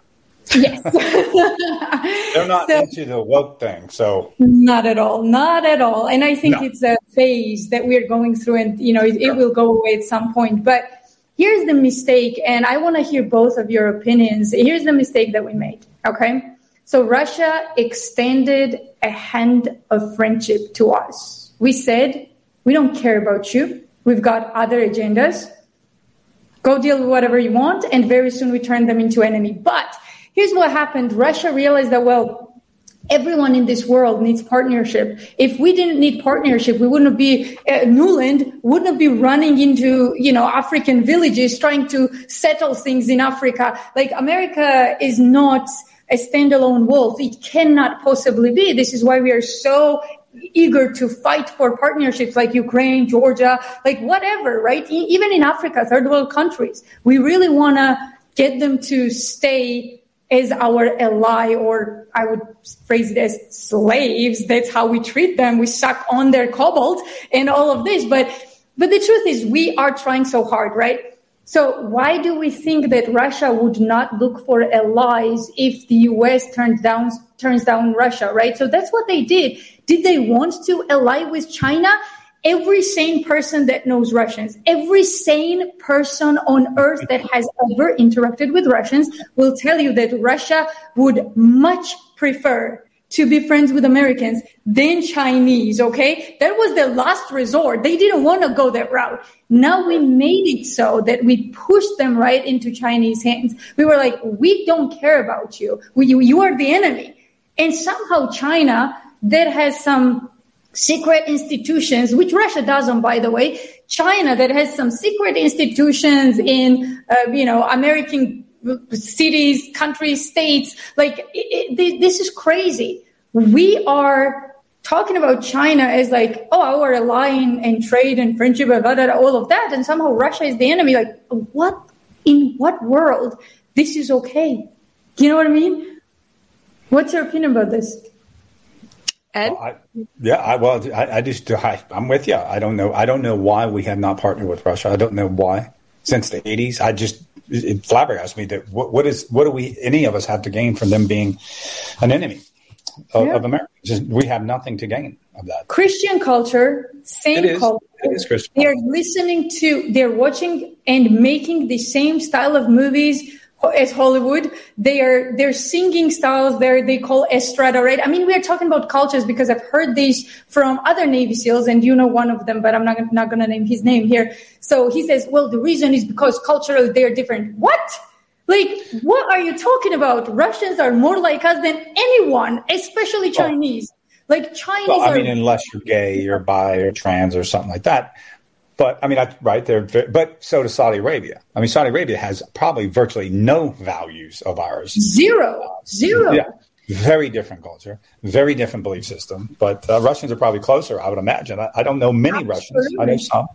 Yes. They're not so, into the woke thing, so not at all, not at all. And I think no. it's a phase that we're going through, and you know, it, it will go away at some point. But here's the mistake, and I want to hear both of your opinions. Here's the mistake that we made. Okay, so Russia extended a hand of friendship to us. We said, we don't care about you. We've got other agendas. Go deal with whatever you want. And very soon we turned them into enemy. But here's what happened. Russia realized that, well, everyone in this world needs partnership. If we didn't need partnership, we wouldn't be uh, Nuland wouldn't be running into you know African villages trying to settle things in Africa. Like America is not a standalone wolf. It cannot possibly be. This is why we are so eager to fight for partnerships like Ukraine, Georgia, like whatever, right? Even in Africa, third world countries, we really want to get them to stay as our ally, or I would phrase it as slaves. That's how we treat them. We suck on their cobalt and all of this. But, but the truth is we are trying so hard, right? So why do we think that Russia would not look for allies if the US turns down turns down Russia, right? So that's what they did. Did they want to ally with China? Every sane person that knows Russians, every sane person on earth that has ever interacted with Russians will tell you that Russia would much prefer to be friends with Americans than Chinese. Okay. That was the last resort. They didn't want to go that route. Now we made it so that we pushed them right into Chinese hands. We were like, we don't care about you. We, you, you are the enemy. And somehow China that has some secret institutions, which Russia doesn't, by the way, China that has some secret institutions in, uh, you know, American cities, countries, states. Like it, it, this is crazy. We are talking about China as like, oh, our ally and trade and friendship and blah, blah, blah, all of that, and somehow Russia is the enemy. Like, what in what world this is okay? You know what I mean? What's your opinion about this? Ed? Well, I, yeah, I, well, I, I just I, I'm with you. I don't know. I don't know why we have not partnered with Russia. I don't know why since the 80s. I just it flabbergasts me that what, what is what do we any of us have to gain from them being an enemy of, yeah. of America? Just, we have nothing to gain of that. Christian culture, same culture. It is Christian. They're listening to, they're watching and making the same style of movies as Hollywood. They are they're singing styles there they call estrada, right? I mean, we are talking about cultures because I've heard these from other Navy SEALs, and you know one of them, but I'm not not going to name his name here. So he says, well, the reason is because culturally they are different. What? Like, what are you talking about? Russians are more like us than anyone, especially Chinese. Like Chinese. Well, I are- mean, unless you're gay or bi or trans or something like that. But I mean, I, right there, but so does Saudi Arabia. I mean, Saudi Arabia has probably virtually no values of ours. Zero, zero. Yeah, very different culture, very different belief system. But uh, Russians are probably closer, I would imagine. I, I don't know many Absolutely. Russians. I know some.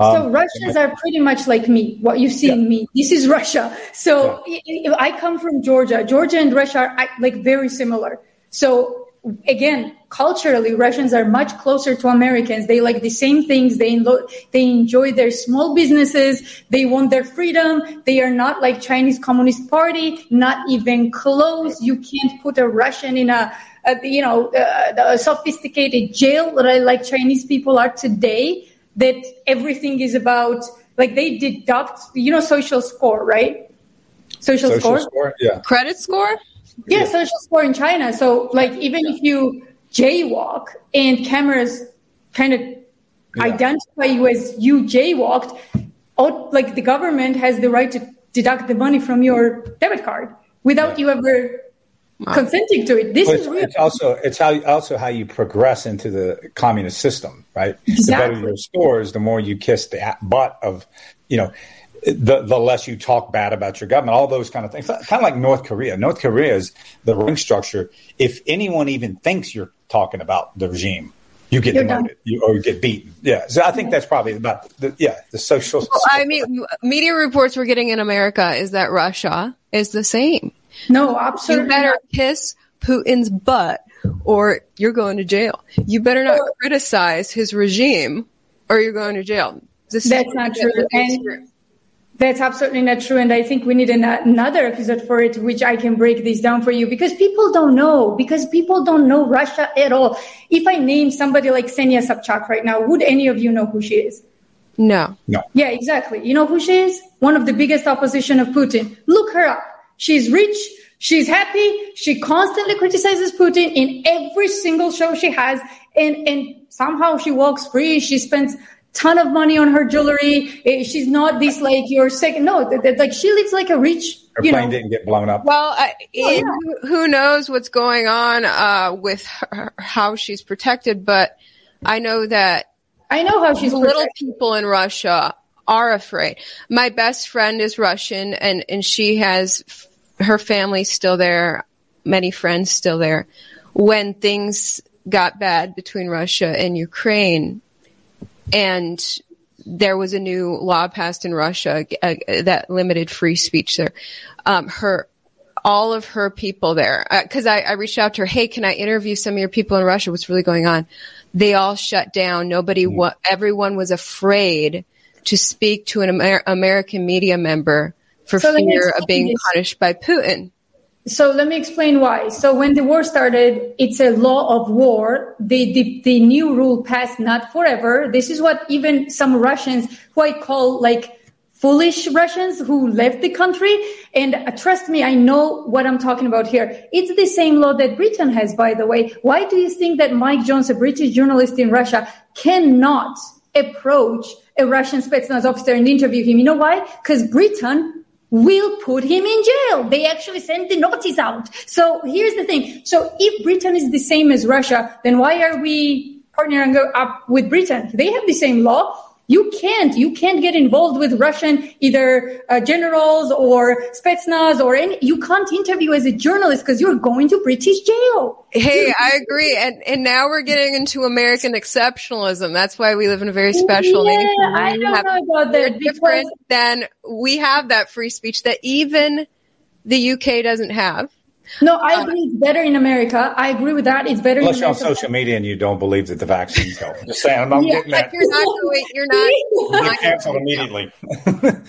Um, so Russians are pretty much like me. What you see yeah. in me, this is Russia. So yeah. I come from Georgia. Georgia and Russia are like very similar. So again, culturally, Russians are much closer to Americans. They like the same things. They they enjoy their small businesses. They want their freedom. They are not like Chinese Communist Party, not even close. You can't put a Russian in a, a you know a sophisticated jail like Chinese people are today. That everything is about like they deduct you know social score right social, social score? score yeah credit score yeah, yeah, social score in China. So like even if you jaywalk and cameras kind of yeah. identify you as you jaywalked, like the government has the right to deduct the money from your debit card without yeah. you ever consenting to it. This But is real. it's also it's how also how you progress into the communist system, right? Exactly. The better your scores, the more you kiss the butt of, you know, the the less you talk bad about your government. All those kind of things. Kind of like North Korea. North Korea is the ring structure. If anyone even thinks you're talking about the regime, you get You're demoted you, or you get beaten. Yeah. So I think that's probably about the yeah the social. Well, I mean, media reports we're getting in America is that Russia is the same. No, absolutely. You better kiss Putin's butt or you're going to jail. You better not criticize his regime or you're going to jail. This That's what not true. get with this And that's absolutely not true. And I think we need an, another episode for it, which I can break this down for you because people don't know, because people don't know Russia at all. If I name somebody like Ksenia Sobchak right now, would any of you know who she is? No. No. Yeah, exactly. You know who she is? One of the biggest opposition of Putin. Look her up. She's rich. She's happy. She constantly criticizes Putin in every single show she has. And, and somehow she walks free. She spends ton of money on her jewelry. Eh, She's not this like your second. No, th- th- like she lives like a rich, Her you plane know. didn't get blown up. Well, I, Oh, yeah. who- who knows what's going on uh, with her, how she's protected, but I know that I know how she's little protected. people in Russia are afraid. My best friend is Russian, and and she has f- her family still there, many friends still there. When things got bad between Russia and Ukraine, and there was a new law passed in Russia uh, that limited free speech there. Um, her, all of her people there, because I, I reached out to her, hey, can I interview some of your people in Russia? What's really going on? They all shut down. Nobody, wa- everyone was afraid to speak to an Amer- American media member for So fear of being this. punished by Putin. So let me explain why. So when the war started, it's a law of war. The, the, the new rule passed not forever. This is what even some Russians, who I call like foolish Russians who left the country. And uh, trust me, I know what I'm talking about here. It's the same law that Britain has, by the way. Why do you think that Mike Jones, a British journalist in Russia, cannot approach a Russian Spetsnaz officer and interview him? You know why? Because Britain will put him in jail. They actually sent the notice out. So here's the thing. So if Britain is the same as Russia, then why are we partnering up with Britain? They have the same law. You can't, you can't get involved with Russian either uh, generals or Spetsnaz or any, you can't interview as a journalist because you're going to British jail. Hey, I agree. And and now we're getting into American exceptionalism. That's why we live in a very special Yeah, nation. I don't have- know about that different than we have that free speech that even the UK doesn't have. No, I agree. It's better in America. I agree with that. It's better Unless you're on social media and you don't believe that the vaccines help. Just saying, I'm not Yeah, getting Like that. you're not going, you're not, You not canceled immediately.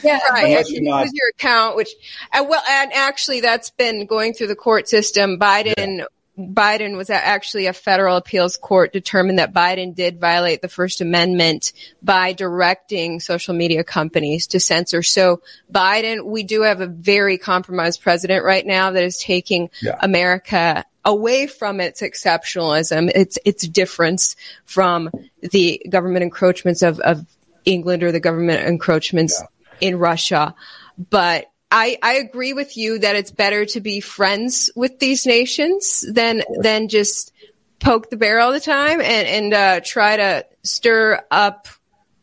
Yeah, Right. Unless If you're you not- your account, which, uh, well, and actually that's been going through the court system. Biden, Biden was actually a federal appeals court determined that Biden did violate the First Amendment by directing social media companies to censor. So Biden, we do have a very compromised president right now that is taking Yeah. America away from its exceptionalism, its its difference from the government encroachments of, of England or the government encroachments in Russia. But I, I agree with you that it's better to be friends with these nations than than just poke the bear all the time and and uh, try to stir up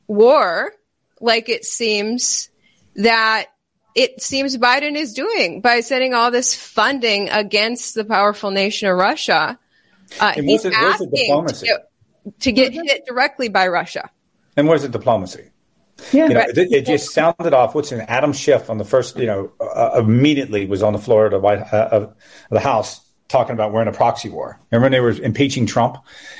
war, like it seems that it seems Biden is doing by sending all this funding against the powerful nation of Russia. Uh, he's where's the- where's the asking to get, to get hit directly by Russia. And where's the diplomacy? Yeah. You know, it, it just sounded off. What's in Adam Schiff on the first, you know, uh, immediately was on the floor of the White uh, of the House talking about we're in a proxy war. Remember when they were impeaching Trump,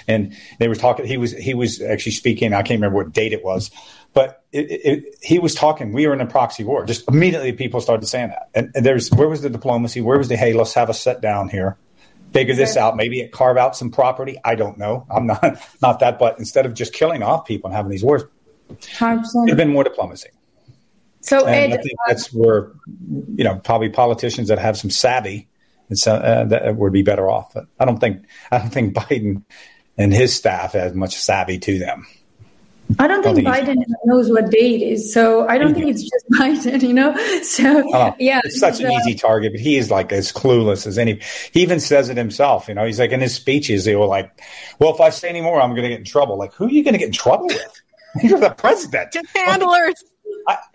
and they were talking. He was he was actually speaking. I can't remember what date it was, but it, it, he was talking. We are in a proxy war. Just immediately, people started saying that. And, and there's where was the diplomacy? Where was the hey, let's have a sit down here. Figure this out. Maybe carve out some property. I don't know. I'm not not that. But instead of just killing off people and having these wars, There'd have been more diplomacy. So Ed, I think that's where, you know, probably politicians that have some savvy and so, uh, that would be better off. But I don't think I don't think Biden and his staff has much savvy to them. I don't think Biden knows what day it is, so I don't think it's just Biden, you know. So Oh, yeah, it's such an easy target, but he is like as clueless as any. He even says it himself. You know, he's like in his speeches, they were like, "Well, if I say any more, I'm going to get in trouble." Like, who are you going to get in trouble with? You're the president. handlers.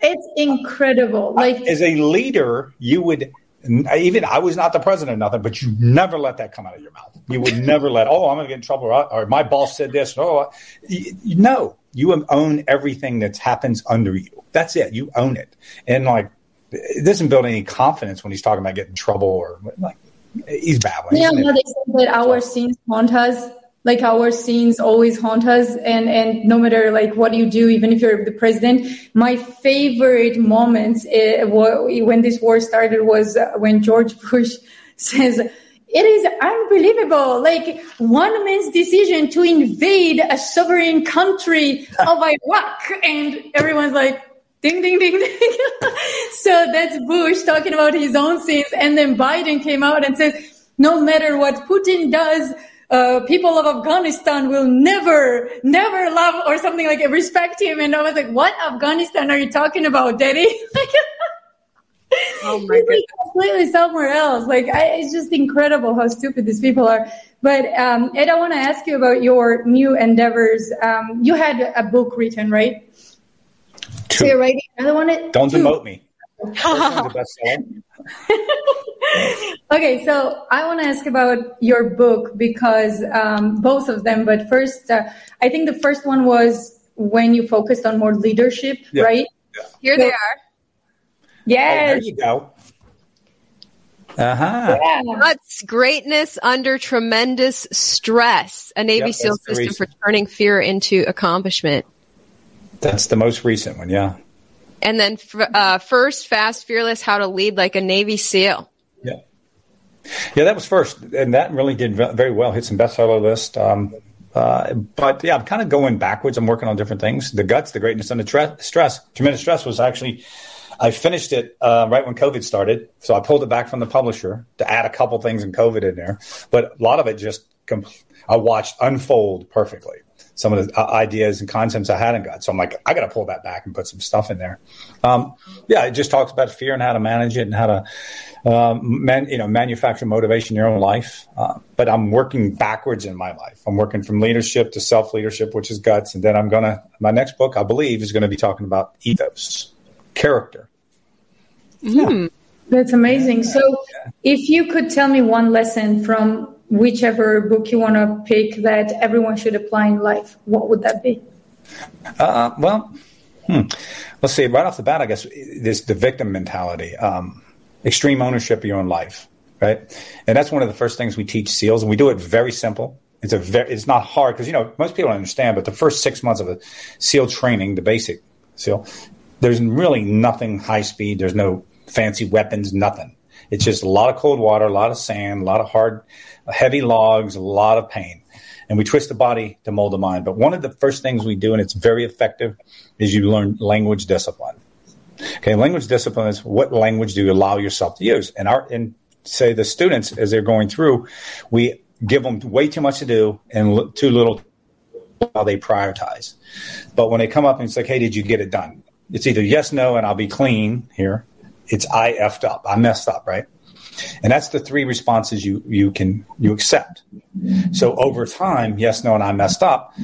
It's incredible. Like As a leader, you would even I was not the president, or nothing, but you never let that come out of your mouth. You would never let, "Oh, I'm going to get in trouble," or, or "My boss said this." Oh, you, you- no, you own everything that happens under you. That's it. You own it, and like it doesn't build any confidence when he's talking about getting in trouble or like he's babbling. Yeah, isn't no, they said that our scenes haunt us. Like our scenes always haunt us, and and no matter like what you do, even if you're the president, my favorite moments uh, when this war started was uh, when George Bush says. It is unbelievable. Like one man's decision to invade a sovereign country of Iraq, and everyone's like, ding, ding, ding, ding. so that's Bush talking about his own sins. And then Biden came out and says, no matter what Putin does, uh, people of Afghanistan will never, never love or something like it, respect him. And I was like, what Afghanistan are you talking about, daddy? Like, Oh my He's completely somewhere else. Like I, it's just incredible how stupid these people are. But um, Ed, I want to ask you about your new endeavors. Um, you had a book written, right? So you're writing another one. Don't Two. demote me. First one's a bestseller. Okay, so I want to ask about your book because um, both of them. But first, uh, I think the first one was when you focused on more leadership, Yeah. right? Here they are. Oh, there you go. Uh huh. What's greatness under tremendous stress? A Navy Yep, SEAL system for turning fear into accomplishment. That's the most recent one. Yeah. And then uh, first, fast, fearless, how to lead like a Navy SEAL. Yeah. Yeah, that was first, and that really did very well. Hit some bestseller list. Um, uh, but yeah, I'm kind of going backwards. I'm working on different things. The guts, the greatness, and the tre- stress. Tremendous stress was actually. I finished it uh, right when COVID started, so I pulled it back from the publisher to add a couple things in COVID in there. But a lot of it just com- I watched unfold perfectly. Some of the uh, ideas and concepts I hadn't got, so I'm like, I got to pull that back and put some stuff in there. Um, yeah, it just talks about fear and how to manage it and how to um, man, you know, manufacture motivation in your own life. Uh, but I'm working backwards in my life. I'm working from leadership to self leadership, which is guts, and then I'm gonna. My next book, I believe, is going to be talking about ethos, character. That's amazing. So, if you could tell me one lesson from whichever book you want to pick that everyone should apply in life, what would that be? Uh, well, hmm. let's see. Right off the bat, I guess this the victim mentality, um, extreme ownership of your own life, right? And that's one of the first things we teach SEALs, and we do it very simple. It's a very, it's not hard because you know most people don't understand, but the first six months of a SEAL training, the basic SEAL, there's really nothing high speed. There's no fancy weapons, nothing. It's just a lot of cold water, a lot of sand, a lot of hard, heavy logs, a lot of pain. And we twist the body to mold the mind. But one of the first things we do, and it's very effective, is you learn language discipline. Okay, language discipline is what language do you allow yourself to use? And our and say the students as they're going through, we give them way too much to do and too little how they prioritize. But when they come up and it's like, hey, did you get it done? It's either yes, no, and I'll be clean here. It's I effed up. I messed up, right? And that's the three responses you you can you accept. So over time, yes, no, and I messed up.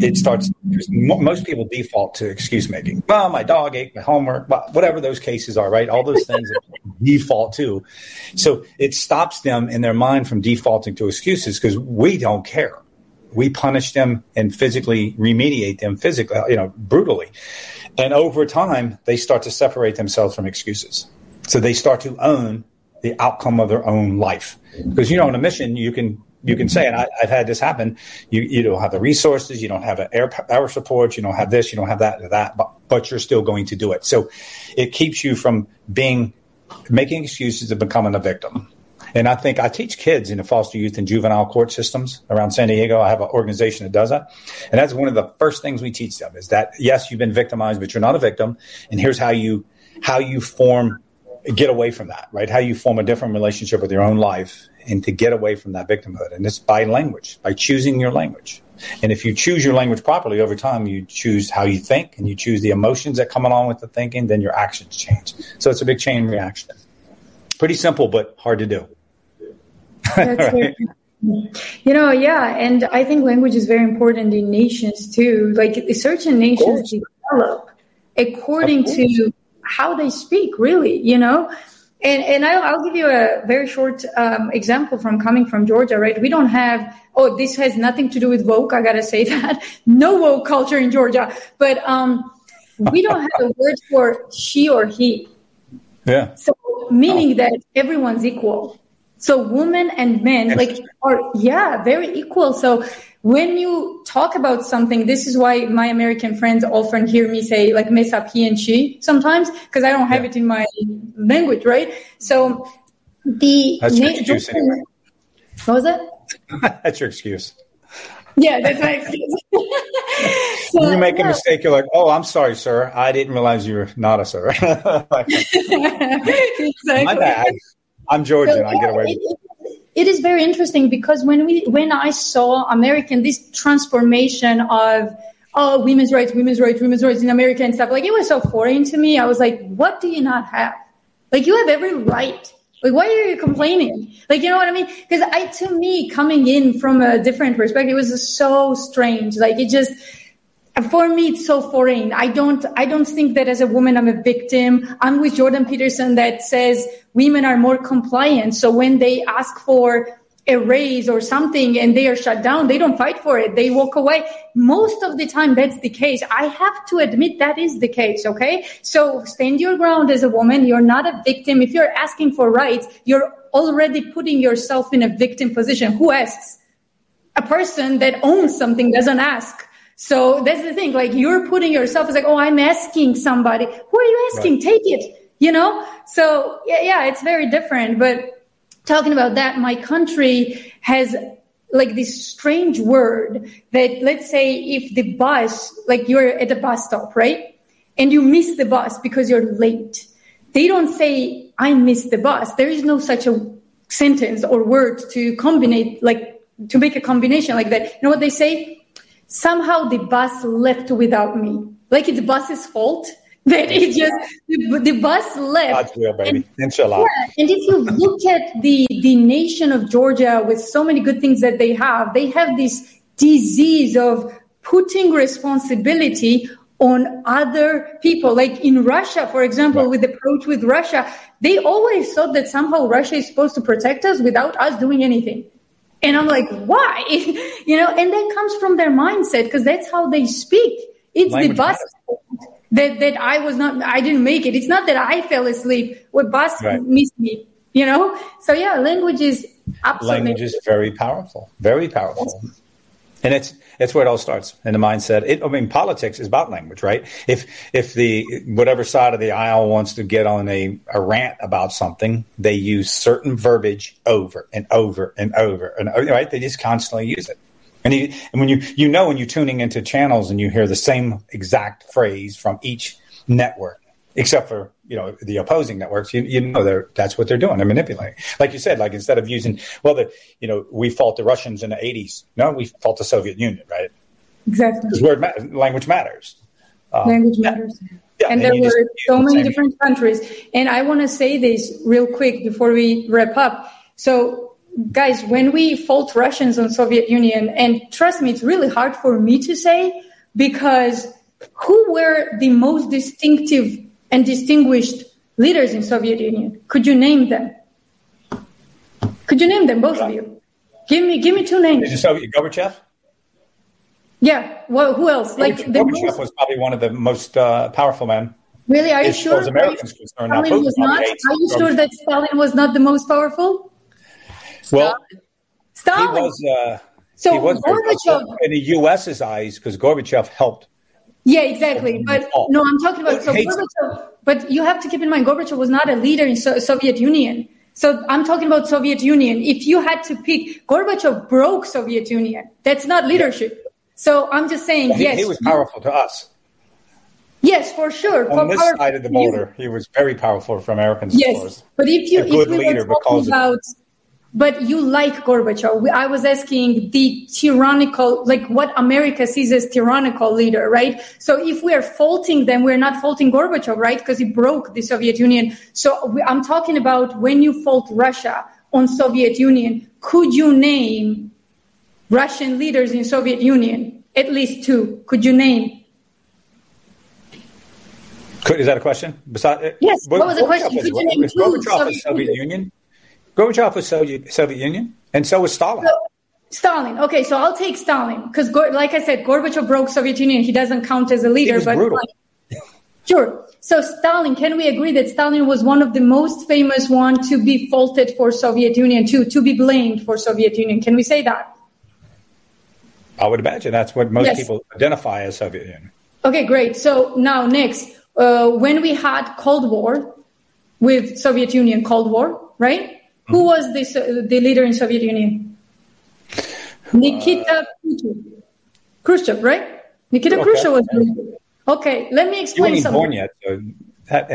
It starts. Most people default to excuse making. Well, my dog ate my homework. Whatever those cases are, right? All those things default to. So it stops them in their mind from defaulting to excuses because we don't care. We punish them and physically remediate them physically, you know, brutally. And over time, they start to separate themselves from excuses. So they start to own the outcome of their own life. Because you know, on a mission, you can you can say, and I, I've had this happen. You you don't have the resources, you don't have air power support, you don't have this, you don't have that, or that, but but you're still going to do it. So it keeps you from being making excuses and becoming a victim. And I think I teach kids in the foster youth and juvenile court systems around San Diego. I have an organization that does that. And that's one of the first things we teach them is that yes, you've been victimized, but you're not a victim. And here's how you how you form get away from that, right? How you form a different relationship with your own life and to get away from that victimhood. And it's by language, by choosing your language. And if you choose your language properly over time, you choose how you think and you choose the emotions that come along with the thinking, then your actions change. So it's a big chain reaction. Pretty simple, but hard to do. Right? You know, yeah, and I think language is very important in nations too. Like certain nations develop according to how they speak, really. You know, and and I'll, I'll give you a very short um, example from coming from Georgia. Right, we don't have. Oh, this has nothing to do with woke. I gotta say that no woke culture in Georgia, but um, we don't have a word for she or he. Yeah. So meaning oh. that everyone's equal so women and men like are yeah, very equal. So when you talk about something, this is why my American friends often hear me say like mess up he and she sometimes because I don't have yeah. it in my language, right? So the that's your excuse anyway. What was it? that's your excuse. Yeah, that's my excuse. so, you make a mistake, you're like, "Oh, I'm sorry, sir. I didn't realize you were not a sir." exactly. My bad. I'm Georgian. So, I get away. with it, it is very interesting because when we when I saw American this transformation of oh women's rights, women's rights, women's rights in America and stuff like it was so foreign to me. I was like, what do you not have? Like you have every right. Like why are you complaining? Like you know what I mean? Because I to me coming in from a different perspective it was so strange. Like it just for me it's so foreign i don't i don't think that as a woman i'm a victim i'm with jordan peterson that says women are more compliant so when they ask for a raise or something and they are shut down they don't fight for it they walk away most of the time that's the case i have to admit that is the case okay so stand your ground as a woman you're not a victim if you're asking for rights you're already putting yourself in a victim position who asks a person that owns something doesn't ask so that's the thing. Like you're putting yourself as like, oh, I'm asking somebody. Who are you asking? Right. Take it. You know. So yeah, yeah, it's very different. But talking about that, my country has like this strange word that let's say if the bus, like you're at a bus stop, right, and you miss the bus because you're late. They don't say I missed the bus. There is no such a sentence or word to combine like to make a combination like that. You know what they say? somehow the bus left without me. Like it's the bus's fault that it just the, the bus left. God's will, baby. And, Inshallah. Yeah, and if you look at the the nation of Georgia with so many good things that they have, they have this disease of putting responsibility on other people. Like in Russia, for example, right. with the approach with Russia, they always thought that somehow Russia is supposed to protect us without us doing anything. And I'm like, why? you know, and that comes from their mindset because that's how they speak. It's Language the bus that, that I was not, I didn't make it. It's not that I fell asleep. What bus right. missed me, you know? So yeah, language is absolutely. Language is very powerful, very powerful. Yes. And it's, it's where it all starts in the mindset. It, I mean, politics is about language, right? If if the whatever side of the aisle wants to get on a, a rant about something, they use certain verbiage over and over and over and over, right? They just constantly use it. And, you, and when you you know when you're tuning into channels and you hear the same exact phrase from each network, except for you know the opposing networks you, you know they're that's what they're doing. They're manipulating. Like you said like instead of using well the you know we fought the russians in the 80s no we fought the soviet union right? Exactly. Because word ma- language matters. Um, language matters. Yeah, and, and there were so many different countries. And i want to say this real quick before we wrap up. So guys when we fought russians on soviet union and trust me it's really hard for me to say because who were the most distinctive and distinguished leaders in Soviet Union. Could you name them? Could you name them, both of you? Give me, give me two names. Is Soviet Gorbachev? Yeah. Well, who else? Like Gorbachev most... was probably one of the most uh, powerful men. Really? Are you sure? As Americans concerned, Stalin was not. Are you sure that Stalin was not the most powerful? Well, Stalin. He was. Uh, so he was Gorbachev, in the U.S.'s eyes, because Gorbachev helped yeah, exactly. But no, I'm talking about so Gorbachev. But you have to keep in mind, Gorbachev was not a leader in so- Soviet Union. So I'm talking about Soviet Union. If you had to pick, Gorbachev broke Soviet Union. That's not leadership. So I'm just saying, he, yes, he was powerful to us. Yes, for sure. On for this side of the border, he was very powerful for Americans. Yes, but if you if we were talking about but you like Gorbachev. I was asking the tyrannical, like what America sees as tyrannical leader, right? So if we are faulting them, we're not faulting Gorbachev, right? Because he broke the Soviet Union. So we, I'm talking about when you fault Russia on Soviet Union, could you name Russian leaders in Soviet Union? At least two. Could you name? Could, is that a question? Besides, uh, yes. What, what was the question? Could you name two Gorbachev Soviet Union? Gorbachev was Soviet, Soviet Union, and so was Stalin. So, Stalin. Okay, so I'll take Stalin because, like I said, Gorbachev broke Soviet Union. He doesn't count as a leader, but brutal. sure. So Stalin, can we agree that Stalin was one of the most famous one to be faulted for Soviet Union, to to be blamed for Soviet Union? Can we say that? I would imagine that's what most yes. people identify as Soviet Union. Okay, great. So now next, uh, when we had Cold War with Soviet Union, Cold War, right? Who was this, uh, the leader in Soviet Union? Nikita Khrushchev. Khrushchev, right? Nikita okay. Khrushchev was the leader. Okay, let me explain you something. Born yet, so that...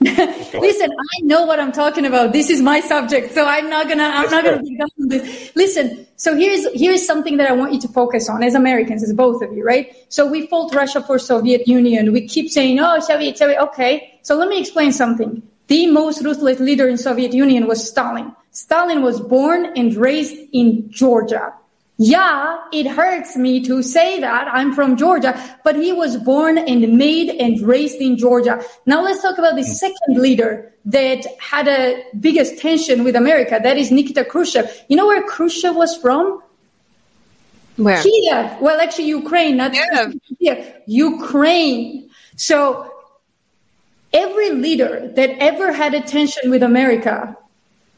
Listen, I know what I'm talking about. This is my subject, so I'm not gonna I'm not gonna be done with this. Listen, so here's here's something that I want you to focus on as Americans, as both of you, right? So we fault Russia for Soviet Union. We keep saying, oh, Soviet, Soviet. Okay, so let me explain something. The most ruthless leader in Soviet Union was Stalin. Stalin was born and raised in Georgia. Yeah, it hurts me to say that I'm from Georgia, but he was born and made and raised in Georgia. Now let's talk about the hmm. second leader that had a biggest tension with America. That is Nikita Khrushchev. You know where Khrushchev was from? Where? Kiev. Well, actually, Ukraine, not Kiev. Ukraine. So every leader that ever had a tension with America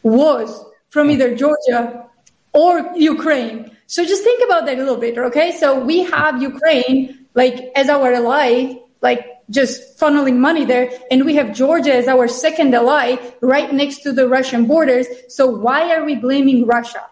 was from either Georgia or Ukraine. So just think about that a little bit, okay? So we have Ukraine like as our ally, like just funneling money there, and we have Georgia as our second ally right next to the Russian borders. So why are we blaming Russia?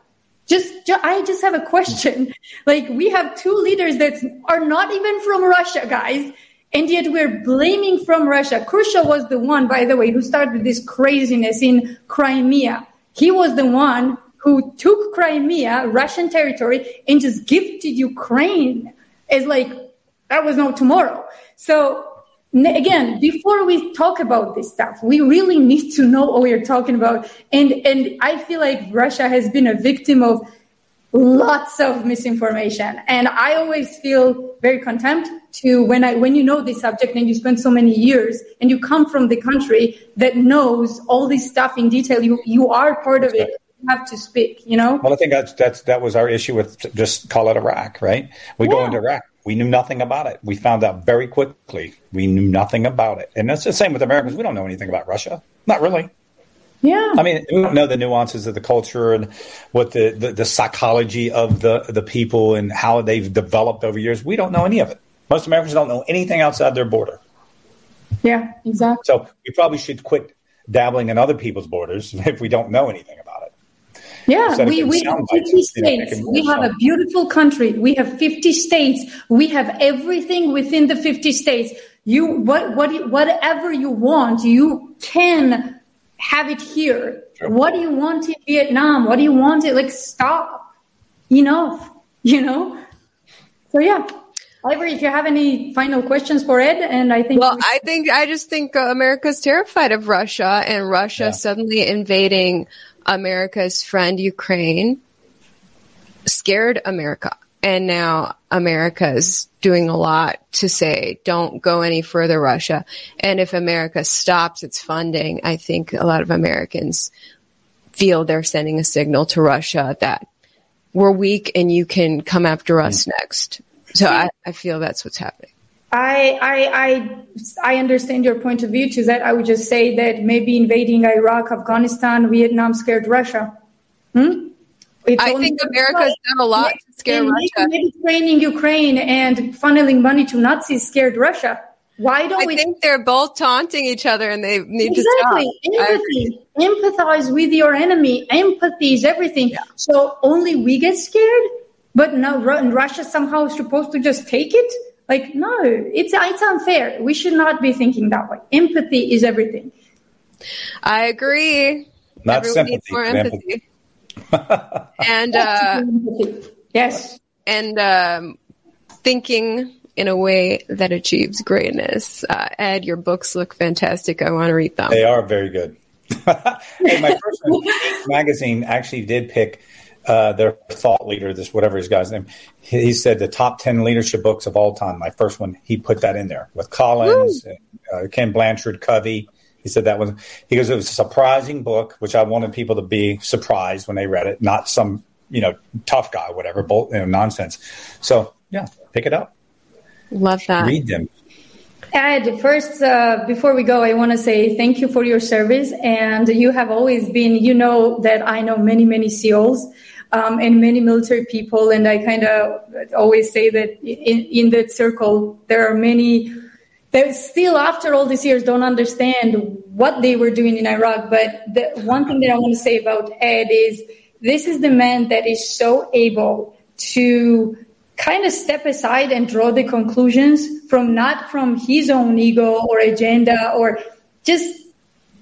Just, I just have a question. Like we have two leaders that are not even from Russia, guys and yet we're blaming from Russia. Khrushchev was the one, by the way, who started this craziness in Crimea. He was the one who took Crimea, Russian territory, and just gifted Ukraine as like, that was no tomorrow. So again, before we talk about this stuff, we really need to know what we're talking about. And, and I feel like Russia has been a victim of lots of misinformation. And I always feel very contempt to when I when you know this subject and you spend so many years and you come from the country that knows all this stuff in detail, you you are part of it. You have to speak, you know? Well I think that's that's that was our issue with just call it Iraq, right? We yeah. go into Iraq. We knew nothing about it. We found out very quickly. We knew nothing about it. And that's the same with Americans. We don't know anything about Russia. Not really. Yeah. I mean, we don't know the nuances of the culture and what the, the, the, psychology of the, the people and how they've developed over years. We don't know any of it. Most Americans don't know anything outside their border. Yeah, exactly. So we probably should quit dabbling in other people's borders if we don't know anything about it. Yeah, we, we have 50 states. You know, we have a beautiful country. We have 50 states. We have everything within the 50 states. You, what, what, whatever you want, you can have it here. Sure. What do you want in Vietnam? What do you want it? Like, stop. Enough. You know? So, yeah. Ivory, if you have any final questions for Ed, and I think. Well, we- I think, I just think uh, America's terrified of Russia and Russia yeah. suddenly invading America's friend Ukraine scared America. And now America is doing a lot to say, don't go any further, Russia. And if America stops its funding, I think a lot of Americans feel they're sending a signal to Russia that we're weak and you can come after us mm. next. So I, I feel that's what's happening. I, I, I, I understand your point of view to that. I would just say that maybe invading Iraq, Afghanistan, Vietnam scared Russia. Hmm? It's I think America's done a lot to scare Russia. Maybe training Ukraine and funneling money to Nazis scared Russia. Why don't I we? I think they're both taunting each other and they need exactly. to stop. Empathy. Empathize with your enemy. Empathy is everything. Yeah. So only we get scared, but now Russia somehow is supposed to just take it? Like, no, it's, it's unfair. We should not be thinking that way. Empathy is everything. I agree. Not Everyone sympathy. Needs more empathy. And uh, yes, and um, thinking in a way that achieves greatness. Uh, Ed, your books look fantastic. I want to read them. They are very good. hey, my first magazine actually did pick uh, their thought leader, this whatever his guy's name. He, he, said the top ten leadership books of all time. My first one, he put that in there with Collins, and, uh, Ken Blanchard, Covey. He said that was he goes it was a surprising book, which I wanted people to be surprised when they read it, not some you know tough guy, whatever, bull, you know, nonsense. So yeah, pick it up. Love that. Read them. Ed, first, uh, before we go, I want to say thank you for your service. And you have always been, you know, that I know many, many SEALs um, and many military people. And I kind of always say that in, in that circle, there are many that still, after all these years, don't understand what they were doing in Iraq. But the one thing that I want to say about Ed is this is the man that is so able to kind of step aside and draw the conclusions from not from his own ego or agenda or just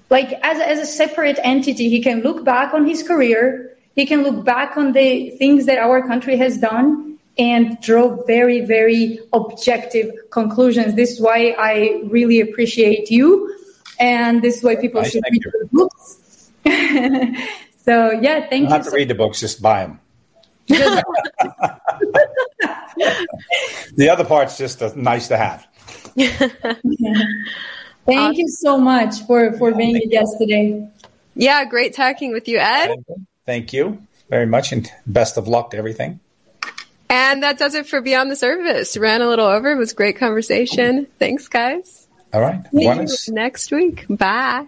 like as, as a separate entity. He can look back on his career. He can look back on the things that our country has done and draw very very objective conclusions this is why i really appreciate you and this is why people I should read you. the books so yeah thank you you have to read the books just buy them the other part's just nice to have. Thank you so much for, for being a guest today. Yeah, great talking with you, Ed. Thank you very much, and best of luck to everything. And that does it for Beyond the Surface. Ran a little over. It was great conversation. Thanks, guys. All right. Next week. Bye.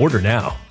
Order now.